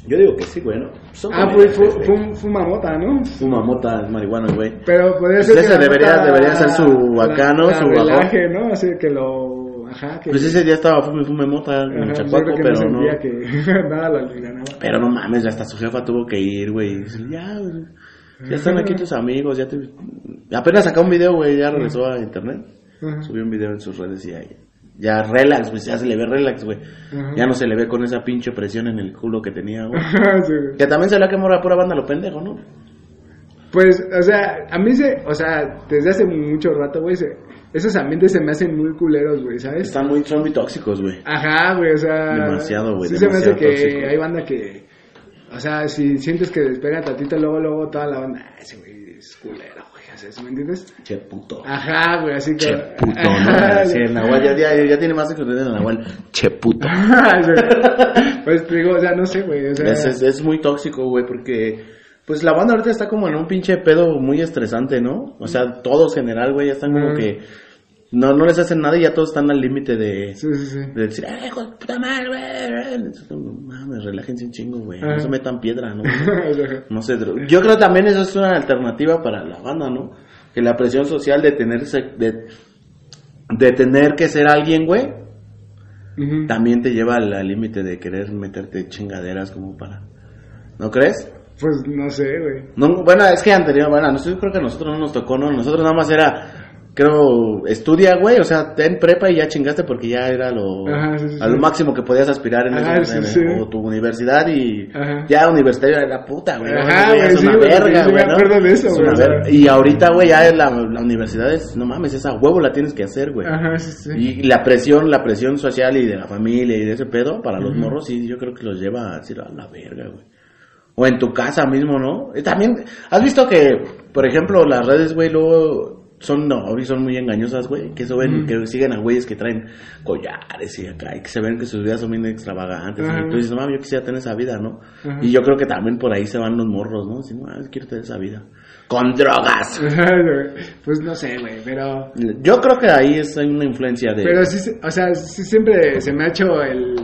Yo digo que sí, güey, ¿no? Son Ah, pues comediantes, fu- güey. fu- fuma mota, ¿no? Fuma mota, marihuana, güey. Pero podría Pues ser ese que la debería- debería ser su la- acá, ¿no? la Su relaje, ¿no? Así que lo... Ajá, que... Pues ese día estaba fume, fume mota en que pero no que nada lo alivianaba. Pero no mames, hasta su jefa tuvo que ir, güey. Ya, güey, ya están aquí tus amigos, ya te... Apenas sacó un video, güey, ya regresó a internet. Subió un video en sus redes y ahí... Ya relax, güey, ya se le ve relax, güey. Ya no se le ve con esa pinche presión en el culo que tenía, güey. (laughs) Sí, güey. Que también se le ha quemado a pura banda lo pendejo, ¿no? Pues, o sea, a mí se... O sea, desde hace mucho rato, güey, se- esos ambientes se me hacen muy culeros, güey, ¿sabes? Están muy, son muy tóxicos, güey. Ajá, güey, o sea... Demasiado, güey, Sí se me hace demasiado que tóxico. hay banda que... O sea, si sientes que despega tantito, luego, luego toda la banda... "Ah, Ese güey es culero, ¿me entiendes? Che puto. Ajá, güey, así que... Che puto, ¿no? Sí, el Nahual ya, ya, ya tiene más experiencia en el Nahual. Che puto. (laughs) pues te digo, o sea, no sé, güey, o sea... Es, es, es muy tóxico, güey, porque pues la banda ahorita está como en un pinche pedo muy estresante, ¿no? O sea, todos general, güey, ya están como que no, no les hacen nada y ya todos están al límite de, Sí, sí, sí. de decir, ¡ay, hijo de puta madre, güey! Mames, relájense un chingo, güey. No se metan piedra, ¿no? (laughs) No sé, yo creo también eso es una alternativa para la banda, ¿no? Que la presión social de tenerse, de, de tener que ser alguien, güey, también te lleva al al límite de querer meterte chingaderas como para... ¿No crees? Pues no sé, güey. No, bueno, es que anterior, bueno, nosotros creo que a nosotros no nos tocó, ¿no? Nosotros nada más era, creo, estudia, güey, o sea, ten prepa y ya chingaste porque ya era lo, Ajá, sí, sí, a lo sí. máximo que podías aspirar en Ajá, ese, en- o tu universidad y Ajá. ya universitario era la puta, güey. Ajá, Güey, es una verga, güey, ¿no? de eso, Es güey. Y ahorita, güey, ya la, la universidad es, no mames, esa huevo la tienes que hacer, güey. Ajá, sí, sí. Y la presión, la presión social y de la familia y de ese pedo para los morros, sí, yo creo que los lleva a decir a la verga, güey. O en tu casa mismo, ¿no? También, ¿has visto que, por ejemplo, las redes, güey, luego son, no, son muy engañosas, güey? Que suben, que siguen a güeyes que traen collares y acá, y que se ven que sus vidas son bien extravagantes. Ajá. Y tú dices, no, mames, yo quisiera tener esa vida, ¿no? Ajá. Y yo creo que también por ahí se van los morros, ¿no? Dicen, ah, quiero tener esa vida. Con drogas. (laughs) Pues no sé, güey, pero... Yo creo que ahí es una influencia de... Pero sí, o sea, sí siempre se me ha hecho el...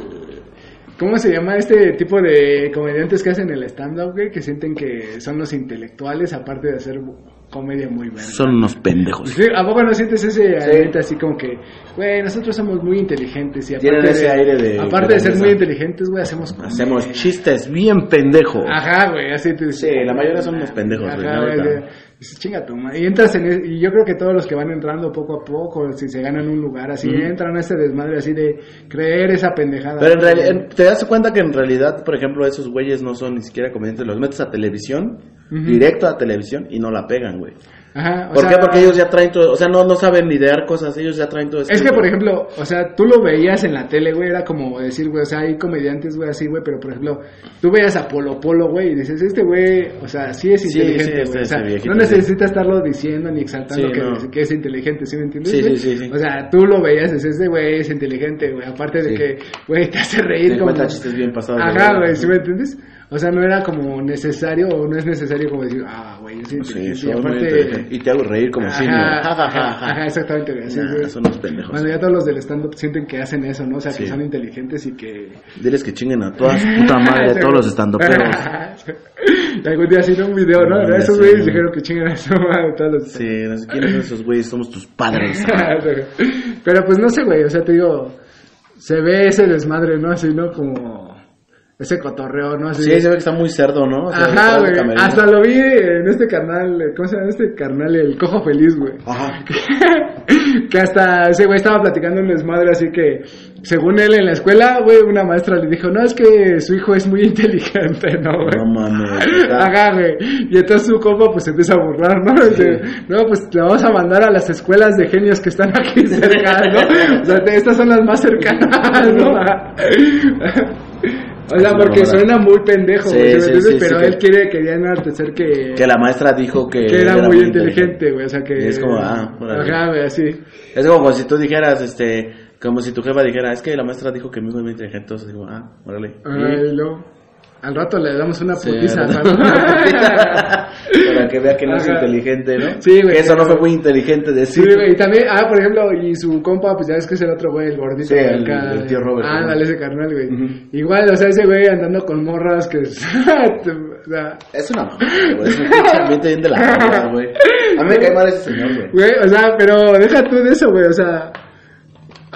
¿Cómo se llama este tipo de comediantes que hacen el stand-up, güey? Que sienten que son los intelectuales, aparte de hacer comedia muy buena. Son unos pendejos. Sí, ¿A poco no sientes ese ambiente así como que, güey, nosotros somos muy inteligentes y aparte ese aire de aparte de ser muy inteligentes, güey, hacemos comedia. Hacemos chistes bien pendejos. Ajá, güey, así te Sí, la mayoría son unos pendejos, güey, Dices, chinga tu madre. Y entras en es- y yo creo que todos los que van entrando poco a poco, si se ganan un lugar así, entran a ese desmadre así de creer esa pendejada. Pero en realidad, te das cuenta que en realidad, por ejemplo, esos güeyes no son ni siquiera comediantes, los metes a televisión, directo a televisión y no la pegan, güey. Ajá, o ¿Por sea, qué? Porque ellos ya traen todo, o sea, no, no saben idear cosas, ellos ya traen todo Es que, por ejemplo, o sea, tú lo veías en la tele, güey, era como decir, güey, o sea, hay comediantes, güey, así, güey, pero, por ejemplo, tú veías a Polo Polo, güey, y dices, este güey, o sea, sí es Sí, inteligente, sí, güey, este- o sea, ese viejito, no necesita estarlo diciendo ni exaltando Sí, que, no. que es inteligente, ¿sí me entiendes, Sí, sí, sí, sí. O sea, tú lo veías, dices, este güey es inteligente, güey, aparte de Sí. que, güey, te hace reír Te como... chistes bien pasados de Ajá, güey, ¿sí me entiendes? O sea, no era como necesario o no es necesario como decir, ah, güey, yo soy Sí, inteligente, y aparte... te hago reír como Ajá, ja, ajá, ja. ajá, exactamente, Nah, son unos pendejos. Bueno, ya todos los del stand-up sienten que hacen eso, ¿no? O sea, que Sí. son inteligentes y que... Diles que chinguen a toda su puta (laughs) madre, a todos los estandoperos. y (laughs) algún día hicieron un video, ¿no? No, Esos sí. güeyes dijeron que chingan a su madre todos los... Sí, no sé quiénes son esos güeyes, somos tus padres. (laughs) Pero pues no sé, güey, o sea, te digo, se ve ese desmadre, ¿no? Así, ¿no? Como ese cotorreo, ¿no? Así, Sí, se ve que está muy cerdo, ¿no? O sea, Ajá, güey. Hasta lo vi en este canal, ¿cómo se llama este carnal? El Cojo Feliz, güey. Ajá. (laughs) que hasta ese güey estaba platicando un desmadre, así que, según él en la escuela, güey, una maestra le dijo, no, es que su hijo es muy (laughs) inteligente, ¿no, güey? No mames. (laughs) Ajá, güey. Y entonces su compa pues se empieza a burlar, ¿no? Dice, no, pues le vamos a mandar a las escuelas de genios que están aquí cerca, ¿no? O sea, estas son las más cercanas, ¿no? O sea, porque suena muy pendejo, Sí, güey, pero él que- quiere, quería enaltecer que, Que la maestra dijo que, que era, muy inteligente, güey, o sea que... Y es como, ah, órale. Ajá, güey, así. Es como si tú dijeras, este, como si tu jefa dijera, es que la maestra dijo que mi hijo es muy inteligente, entonces digo, ah, órale. Ay, luego, al rato le damos una Sí, putiza. ¿no? (laughs) Para que vea que no es inteligente, ¿no? Sí, güey. Que eso no fue muy inteligente Sí, decir. güey, y también, ah, por ejemplo, y su compa, pues ya ves que es el otro güey, el gordito. Sí, el- acá, el tío Robert, Ah, dale ese carnal, güey. Igual, o sea, ese güey andando con morras que... es- (laughs) o sea, Es una mamada, güey. Es un ambiente bien de la güey. A mí me cae mal ese señor, güey. güey, o sea, pero deja tú de eso, güey, o sea...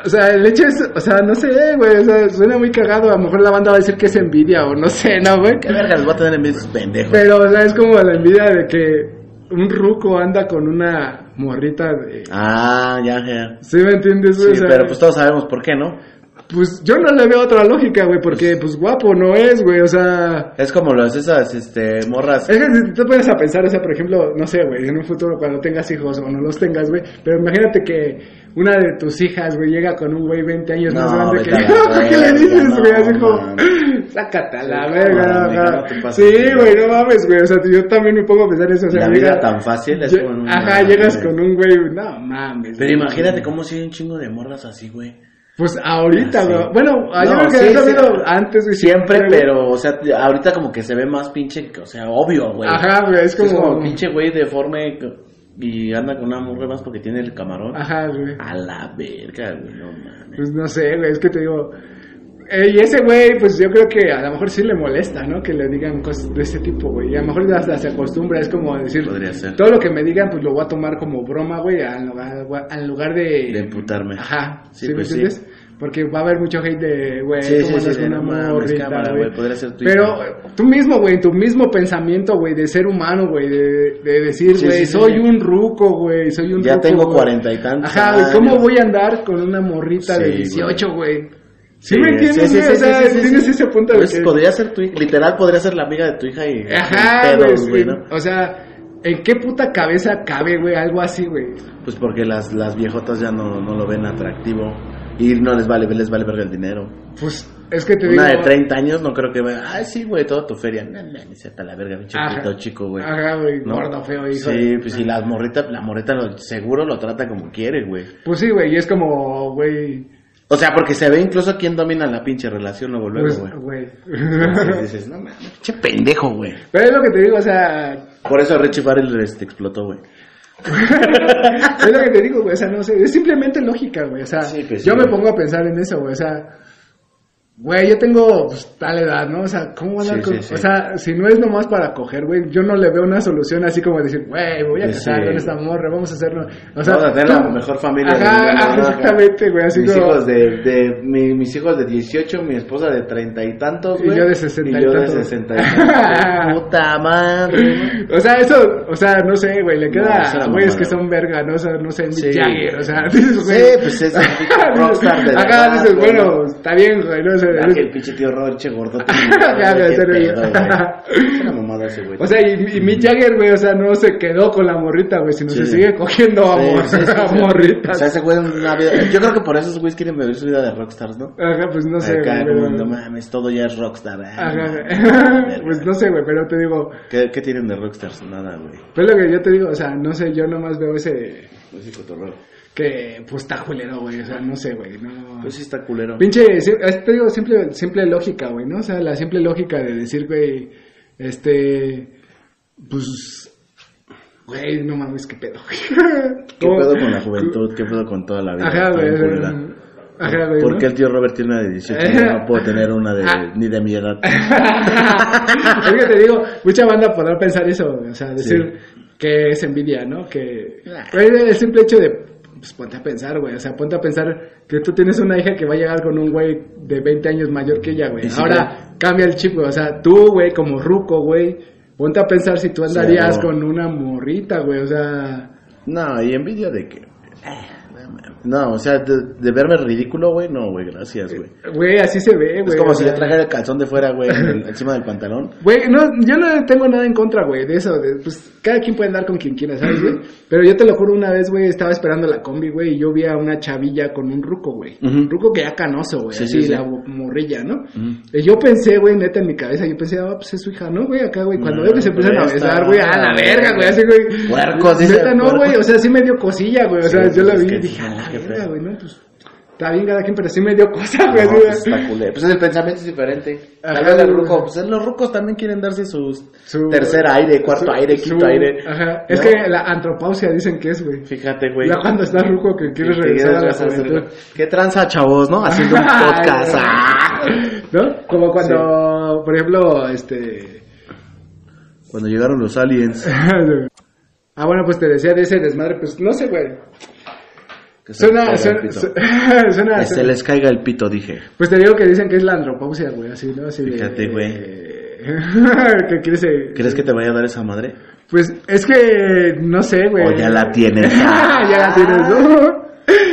O sea, el hecho es, o sea, no sé, güey, o sea, suena muy cagado, a lo mejor la banda va a decir que es envidia o no sé, ¿no, güey? ¿Qué verga les va a tener en vez de esos pendejos? Pero, o sea, es como la envidia de que un ruco anda con una morrita de... Ah, ya, ya. ¿Sí me entiendes, güey? Sí, O sea, pero pues todos sabemos por qué, ¿no? Pues yo no le veo otra lógica, güey, porque pues guapo no es, güey, o sea... Es como las esas este, morras. Es que si te pones a pensar, o sea, por ejemplo, no sé, güey, en un futuro cuando tengas hijos o no los tengas, güey, pero imagínate que una de tus hijas, güey, llega con un güey 20 años No, más grande que la (laughs) ¿Qué le dices, güey? Así como, (laughs) sácate a la verga, Sí, güey, no mames, güey, o sea, yo también me pongo a pensar eso, o sea, La vida tan fácil es como Ajá, llegas con un güey, no mames. Pero imagínate cómo si hay un chingo de morras así, güey. Pues ahorita, Ah, sí. güey. Bueno, yo No, creo que sí, ha sí. habido antes, güey. Siempre, pero, o sea, ahorita como que se ve más pinche, o sea, obvio, güey. Ajá, güey, es Es como... como pinche güey deforme y anda con una mujer más porque tiene el camarón. Ajá, güey. A la verga, güey, no mames. Pues no sé, güey, es que te digo. Eh, y ese güey, pues yo creo que a lo mejor sí le molesta, ¿no? Que le digan cosas de ese tipo, güey. Y a lo mejor hasta se acostumbra, es como decir. Podría ser. Todo lo que me digan, pues lo voy a tomar como broma, güey, al lugar, al lugar de. De emputarme. Ajá, ¿sí, Sí, me pues sí. entiendes? Porque va a haber mucho hate de, güey, Sí, ¿cómo sí, sí, no una mames, morrita, cámara, güey? Pero tú mismo, güey, tu mismo pensamiento, güey, de ser humano, güey, de, de decir, güey, soy un ruco, güey, soy un Ya ruco, tengo cuarenta y tantos Ajá, güey, ¿cómo voy a andar con una morrita de Sí, 18, güey? ¿Sí, me entiendes, sí, sí, o sea, tienes ese punto de Pues que... podría ser tu hija, literal podría ser la amiga de tu hija y Ajá, güey. O sea, ¿en qué puta cabeza cabe, güey, algo así, güey? Pues porque las, las viejotas ya no, no lo ven atractivo y no les vale, les vale verga el dinero. Pues, es que te Una digo... de 30 años no creo que vea, ay sí, güey, toda tu feria. No, no, ni se la verga, pinche chico, güey. Ajá, güey, ¿No? gordo, feo, hijo. Sí, pues si la morrita, la morrita lo- seguro lo trata como quiere, güey. Pues sí, güey, y es como, güey... O sea, porque se ve incluso quién domina la pinche relación luego, luego, Pues, güey. güey. (laughs) Dices, no mames, pinche pendejo, güey. Pero es lo que te digo, o sea, Por eso Richie Farrell este, explotó, güey. (laughs) es lo que te digo, güey, o sea, no sé, es simplemente lógica, güey, o sea, Sí, pues sí, yo me güey. pongo a pensar en eso, güey, o sea, güey, yo tengo pues, tal edad, ¿no? O sea, ¿cómo voy a Sí, con- sí, sí. O sea, si no es nomás para coger, güey, yo no le veo una solución así como decir, güey, voy a Pues casar con esta morra, vamos a hacerlo, o sea, Vamos a tener la mejor familia Ajá, del mundo, ¿no? exactamente, güey, así mis como... hijos de, de mi- mis hijos de 18, mi esposa de treinta y tantos, Y güey. yo de 60 y y yo de tantos. 60 y. (laughs) Puta madre. O sea, eso, o sea, no sé, güey, le No, queda a güeyes mamada, que son güey. verga, ¿no? O sea, no sé, Mick Sí. Jagger, o sea, (laughs) dices, güey. Sí, pues es el (laughs) rockstar de Acá dices, güey, bueno, ¿no? está bien, güey, no que el pinche tío Robert, che gordo. (laughs) Ya, güey, en serio. Es una mamada ese, güey. O sea, y, y Mick Jagger, güey, o sea, no se quedó con la morrita, güey, sino Sí. se sigue cogiendo a, Sí, mor- sí, sí, a sí. morritas. O sea, ese güey una vida... Yo creo que por eso esos güeyes quieren vivir su vida de rockstars, ¿no? Ajá, pues no sé, Acá, güey. como, pero- no mames, todo ya es rockstar. ah, Ajá, güey. (laughs) Pues no sé, güey, pero te digo, ¿Qué, ¿Qué tienen de rockstars? Nada, güey. pues lo que yo te digo, o sea, no sé, yo nomás veo ese sí, cotorreo. Que, pues está culero, güey, o sea, no sé, güey, no. Pues sí está culero. Pinche, te digo, simple, simple lógica, güey, ¿no? O sea, la simple lógica de decir, güey, este, pues, güey, no mames, qué pedo, güey. (laughs) ¿Qué pedo con la juventud? ¿Qué pedo con toda la vida? Ajá, güey. Ajá, güey. ¿Por ¿no? qué el tío Robert tiene una de 18 y yo no puedo tener una de Ah. ni de mi edad? (laughs) es que te digo, mucha banda podrá pensar eso, o sea, decir que es envidia, ¿no? Que, güey, el simple hecho de, pues ponte a pensar, güey, o sea, ponte a pensar que tú tienes una hija que va a llegar con un güey de 20 años mayor que ella, güey. Sí, Ahora cambia el chip, güey, o sea, tú, güey, como ruco, güey, ponte a pensar si tú Sí, andarías no. con una morrita, güey, o sea, No, y envidia de que... No, o sea, de, de verme ridículo, güey, no, güey, gracias, güey. güey, así se ve, güey. Es como si yo trajera el calzón de fuera, güey, (laughs) encima del pantalón. Güey, no, yo no tengo nada en contra, güey, de eso. de- pues cada quien puede andar con quien quiera, ¿sabes, güey? Pero yo te lo juro, una vez, güey, estaba esperando la combi, güey, y yo vi a una chavilla con un ruco, güey. Un ruco que ya canoso, güey, Sí, así, sí, sí. la morrilla, ¿no? Y yo pensé, güey, neta en mi cabeza, yo pensé, ah, pues es su hija, ¿no, güey? Acá, güey, cuando veo que se empiezan a besar, güey, a la verga, güey, así, güey. Neta, no, güey, o sea, sí me dio cosilla, güey, o sea, yo la vi dije, a no, la verga, güey, no, pues. Está bien cada quien, pero sí me dio cosa, No, güey. así, pues güey. está culero. Pues el pensamiento es diferente. Ajá, Tal vez el ruco, pues los rucos también quieren darse sus Su- tercer aire, cuarto su- aire, su- quinto aire. Ajá. Es ¿no? que la antropausia dicen que es, güey. Fíjate, güey. Ya cuando estás ruco que quieres Que regresar a la juventud. ¿Qué tranza, chavos, no? Haciendo un (laughs) podcast. ah. ¿No? Como cuando, por ejemplo, este... Cuando llegaron los aliens. (laughs) ah, bueno, pues te decía de ese desmadre, pues no sé, güey. Que se Suena, les caiga el suena, pito. suena, (laughs) Que se les caiga el pito, dije. Pues te digo que dicen que es la antropausia, güey, así, ¿no? Así Fíjate, güey. (laughs) que quieres... eh, ¿Crees que te vaya a dar esa madre? Pues es que, no sé, güey. O ya la tienes. (laughs) ya la tienes, ¿no?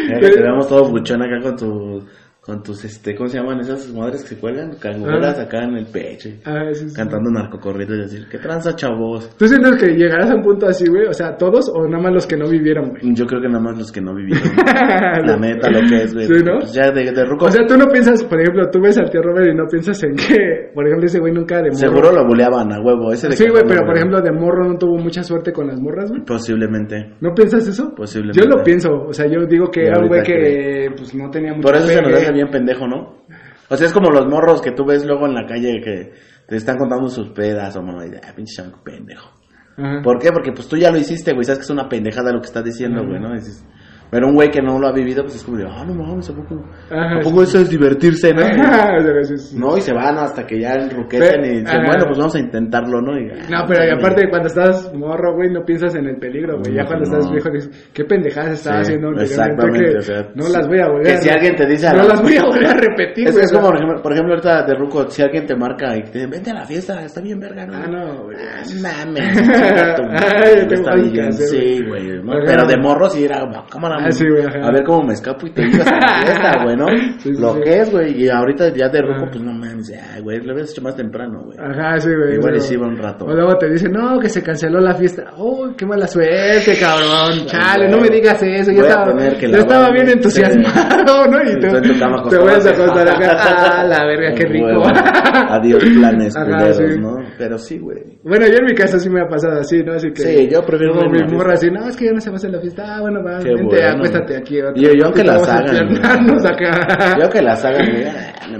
Mira que te vemos todo buchón acá con tu con tus, este, ¿cómo se llaman esas madres que se cuelgan? Cangueras Ah. acá en el pecho. Ah, sí, sí. Cantando narcocorridos y decir, ¿qué tranza, chavos? ¿Tú sientes que llegarás a un punto así, güey? O sea, ¿todos o nada más los que no vivieron, güey? Yo creo que nada más los que no vivieron. (laughs) La neta, lo que es, güey. Sí, ¿no? Pues ya de, de ruco. O sea, tú no piensas, por ejemplo, tú ves al tío Robert y no piensas en que, por ejemplo, ese güey nunca de morro. seguro lo buleaban a huevo. Ese de Sí, güey, pero por ejemplo, de morro no tuvo mucha suerte con las morras, güey. Posiblemente. ¿No piensas eso? Posiblemente. Yo lo pienso, o sea, yo digo que era un güey que pues no tenía mucho Por eso se nos hace bien pendejo, ¿no? O sea, es como los morros que tú ves luego en la calle que te están contando sus pedas o mamá, y ah, pinche chamaco pendejo. Ajá. ¿Por qué? Porque pues tú ya lo hiciste, güey, sabes que es una pendejada lo que estás diciendo, güey, ¿no? Dices, pero un güey que no lo ha vivido, pues es como de, ah, no mames, ¿a poco, Ajá, ¿a poco eso es divertirse, no? (laughs) Ajá, sí. No, y se van hasta que ya enruquecen Pe- y dicen, ajá. bueno, pues vamos a intentarlo, ¿no? Y, ah, No, pero y mames. aparte cuando estás morro, güey, no piensas en el peligro, güey. Ya cuando no. estás viejo dices, qué pendejadas estaba Sí, haciendo exactamente, que o sea, no las voy a volver que si alguien te dice no la- las voy a volver a repetir, Es, güey. es como, por ejemplo, por ejemplo, ahorita de Ruco, si alguien te marca y te dice, vente a la fiesta, está bien verga, ¿no? Ah, no, güey. Ah, mames, (laughs) (laughs) Ay, tengo Sí, güey. Pero de morro sí era, "Va, cámara, Ah, sí, güey, ajá. a ver cómo me escapo y te ibas a la fiesta, (laughs) güey, ¿no? Sí, sí, Lo que es, güey. Y ahorita ya de Ajá. pues no mames, ay, güey, lo habías hecho más temprano, güey. Ajá, sí, güey. Igual sí iba un rato. O luego te dicen, no, que se canceló la fiesta. Oh, qué mala suerte, cabrón. (laughs) Chale, no me digas eso. Yo Voy estaba, yo estaba bien entusiasmado, ¿no? Y tú te vuelves a acostar acá. (laughs) Ah, la verga, qué rico. Adiós planes culeros. ¿no? Pero sí, güey. Bueno, yo en mi casa sí me ha pasado así, ¿no? Así que. Sí, yo prefiero Como a mi morra así, no, es que ya no se va a hacer la fiesta. Ah, bueno, va, Qué vente, bueno. acuéstate aquí. otro Yo- yo que las a hagan, acá. (laughs) Yo que las hagan,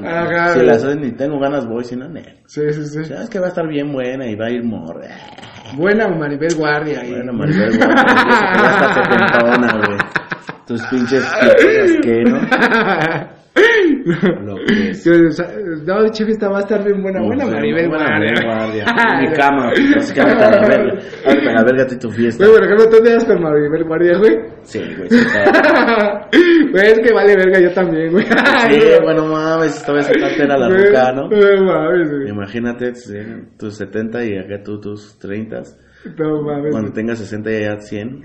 no. Ajá, Si güey. las hacen ni tengo ganas, voy, si no, ne. Sí, sí, sí. Sabes que va a estar bien buena y va a ir morra. Buena Maribel Guardia. y- Bueno, Maribel, güey. Ya está (laughs) setentona, güey. Tus pinches pizzas, ¿qué, no? (laughs) Lo que es. Que, o sea, No, che, fiesta va a estar bien buena. Buena Maribel Guardia. Maribel Guardia. (laughs) En mi cama, básicamente a la verga. (laughs) Ábreme a la verga tu fiesta. Güey, por ejemplo, tú te das con Maribel Guardia, güey. Sí, güey. Sí, (laughs) Güey, es que vale verga yo también, güey. Sí, bueno, mames, esta vez esta era la ruca, ¿no? No mames, güey. Imagínate tus 70 y acá tú tus 30. No mames. Cuando tengas 60 y ya 100.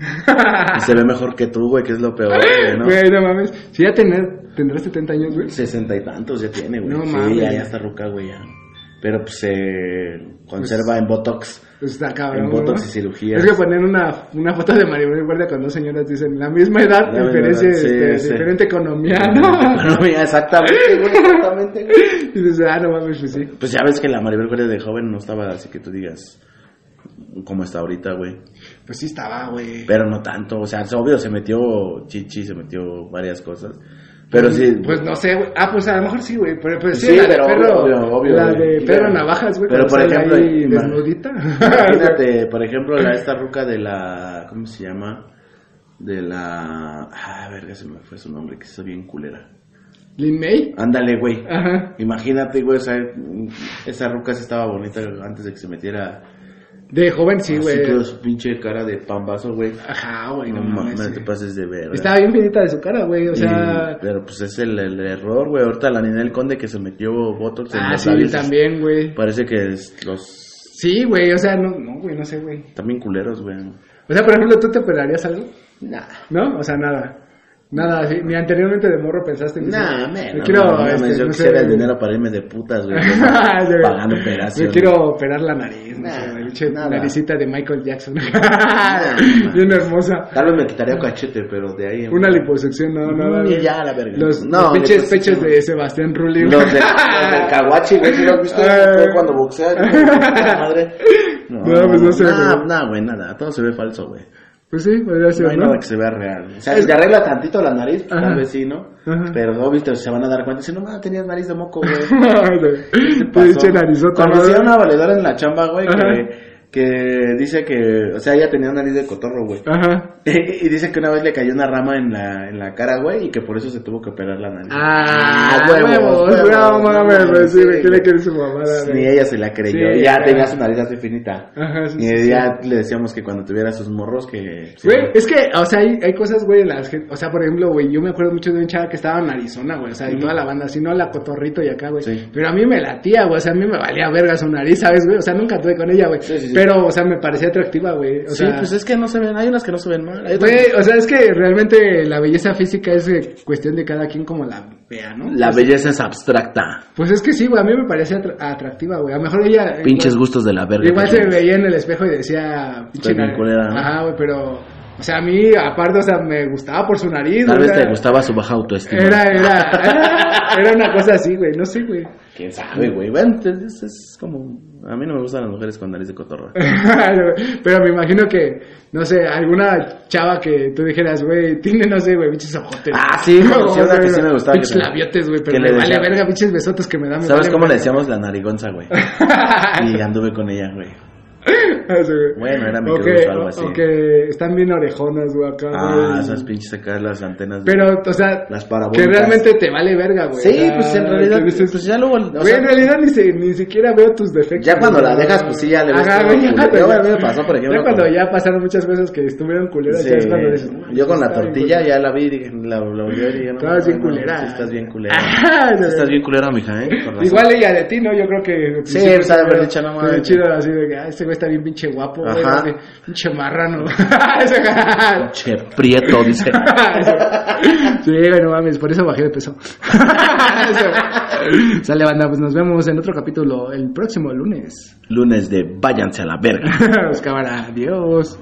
Y se ve mejor que tú, güey, que es lo peor, güey, ¿no? Güey, no mames. Si ya tener, tendrás 70 años, güey. 60 y tantos ya tiene, güey. No sí, mames. ya, ya está ruca, güey, ya. Pero pues se conserva en Botox. Pues está cabrón. En botox ¿no? y cirugías. Es que ponen una, una foto de Maribel Guardia con dos señoras dicen la misma edad, La diferencia, sí, este, sí. diferente economía, ¿no? Economía, exactamente, güey, (laughs) exactamente, güey. Y dices, ah, no mames, pues sí. Pues ya ves que la Maribel Guardia de joven no estaba así que tú digas como está ahorita, güey. Pues sí estaba, güey. Pero no tanto, o sea, es obvio, se metió chichi, se metió varias cosas. Pero sí. Pues no sé, güey. Ah, pues a lo mejor sí, güey. Pero, pues sí, Sí, la de pero perro. obvio, obvio, la de Pedro Pero- Navajas, güey. pero, por ejemplo, ahí desnudita. Imagínate, por ejemplo, la, esta ruca de la. ¿Cómo se llama? De la. Ah, verga, se me fue su nombre, que está bien culera. Lin May. Ándale, güey. Ajá. Imagínate, güey, o sea, esa ruca sí estaba bonita antes de que se metiera. De joven, sí, güey. pero su pinche cara de pambazo, güey. Ajá, güey, no, No mames. mames, te sí. pases de ver. Estaba bien finita de su cara, güey. O sea. Y- pero pues es el, el error, güey. Ahorita la Ninel Conde que se metió Botox en Ah, los sí, labios, también, güey. Parece que es- los. Sí, güey. O sea, no, no, güey, no sé, güey. También culeros, güey. O sea, por ejemplo, ¿tú te operarías algo? Nah. ¿No? O sea, nada. Nada, así, ni anteriormente de morro pensaste en Nah, eso. Me quiero, no mames, este, yo no quisiera sé, el dinero para irme de putas, güey. (laughs) Sí. pagando Me operaciones. quiero operar la nariz, no Nah, sé, la nada. naricita de Michael Jackson. (laughs) Bien hermosa. Tal vez me quitaría cachete, pero de ahí. Una liposucción, no, no, no. Y ya, la verga. Los, No, los pinches pechos de Sebastián Rulli. Los, de, los Kawachi, güey, ¿sí lo has visto? Ah. (laughs) Fue cuando boxea. madre. No, No, pues no sé, nah, güey, nada. Todo se ve falso, güey. Pues sí, podría ser, No hay ¿no? nada que se vea real. O sea, Es- si te arregla tantito la nariz, pues, tal vez sí, ¿no? Ajá. Pero no, viste, se van a dar cuenta. Si no, no, tenías nariz de moco, güey. (laughs) Conocí a una valedora en la chamba, güey, que, que dice que, o sea, ella tenía nariz de cotorro, güey. Ajá. (laughs) Y dice que una vez le cayó una rama en la, en la cara, güey, y que por eso se tuvo que operar la nariz. Ah, huevos, huevos, no mames, sí, sí, güey, ¿qué le güey. quiere su mamada, Ni ella se la creyó. Sí, ya tenía su nariz así finita. Ajá, sí, y sí, ya le decíamos que cuando tuviera sus morros que... Güey, es que, o sea, hay, hay cosas, güey, en las que, o sea, por ejemplo, güey, yo me acuerdo mucho de un chava que estaba en Arizona, güey, o sea, y toda la banda, así, no la cotorrito y acá, güey. Pero a mí me latía, güey, o sea, a mí me valía verga su nariz, ¿sabes, güey? O sea, nunca tuve con ella, güey. Pero, o sea, me parecía atractiva, güey. O sí, sea, pues es que no se ven, hay unas que no se ven mal. Güey, o sea, es que realmente la belleza física es eh, cuestión de cada quien como la vea, ¿no? La Pues- belleza es abstracta. Pues es que sí, güey, a mí me parecía atra- atractiva, güey. A lo mejor ella... Pinches igual- gustos de la verga. Igual que se veía en el espejo y decía... ¿no? Ajá, güey, pero... O sea, a mí, aparte, o sea, me gustaba por su nariz. Tal vez sea, te gustaba su baja autoestima. Era, era, era, era una cosa así, güey, no sé, güey. ¿Quién sabe, güey? Bueno, es, es como... A mí no me gustan las mujeres con nariz de cotorra. (laughs) Pero me imagino que, no sé, alguna chava que tú dijeras, güey, tiene, no sé, güey, pinches ojotes. Ah, sí, (laughs) conocí O una sea, que sí me gustaba, tenía- labiotes, güey, pero me vale decía- verga, pinches besotes que me da. me ¿Sabes vale cómo le decíamos la narigonza, güey? (laughs) Y anduve con ella, güey. (laughs) Bueno, era mi o crush que, o algo así. Están bien orejonas, güey, acá, Ah, esas pinches acá, las antenas. Pero, o sea, Las que realmente te vale verga, güey. Sí, pues en realidad, dices, pues ya luego... Güey, en realidad ni, se- ni siquiera veo tus defectos. Ya cuando la dejas, pues sí, ya le ves Ajá, todo güey, ya me pasó, por ejemplo, Ya cuando con- ya pasaron muchas cosas que estuvieron culeras, Sí. ya es cuando dices... "No, Yo con la tortilla culera". ya la vi, la, la volví y ya no. Estabas bien culera. sí estás bien culera. Estás bien culera, mija, ¿eh? Igual ella de ti, ¿no? Yo creo que... Sí, de haber dicho, no mames. chido así de que, ah, este güey está bien pinche guapo, güey. Pinche marrano. (laughs) Che, prieto, dice. (laughs) sí, güey, no mames, por eso bajé de peso. (laughs) Sale, banda, pues nos vemos en otro capítulo el próximo lunes. Lunes de váyanse a la verga. Pues cámara, adiós.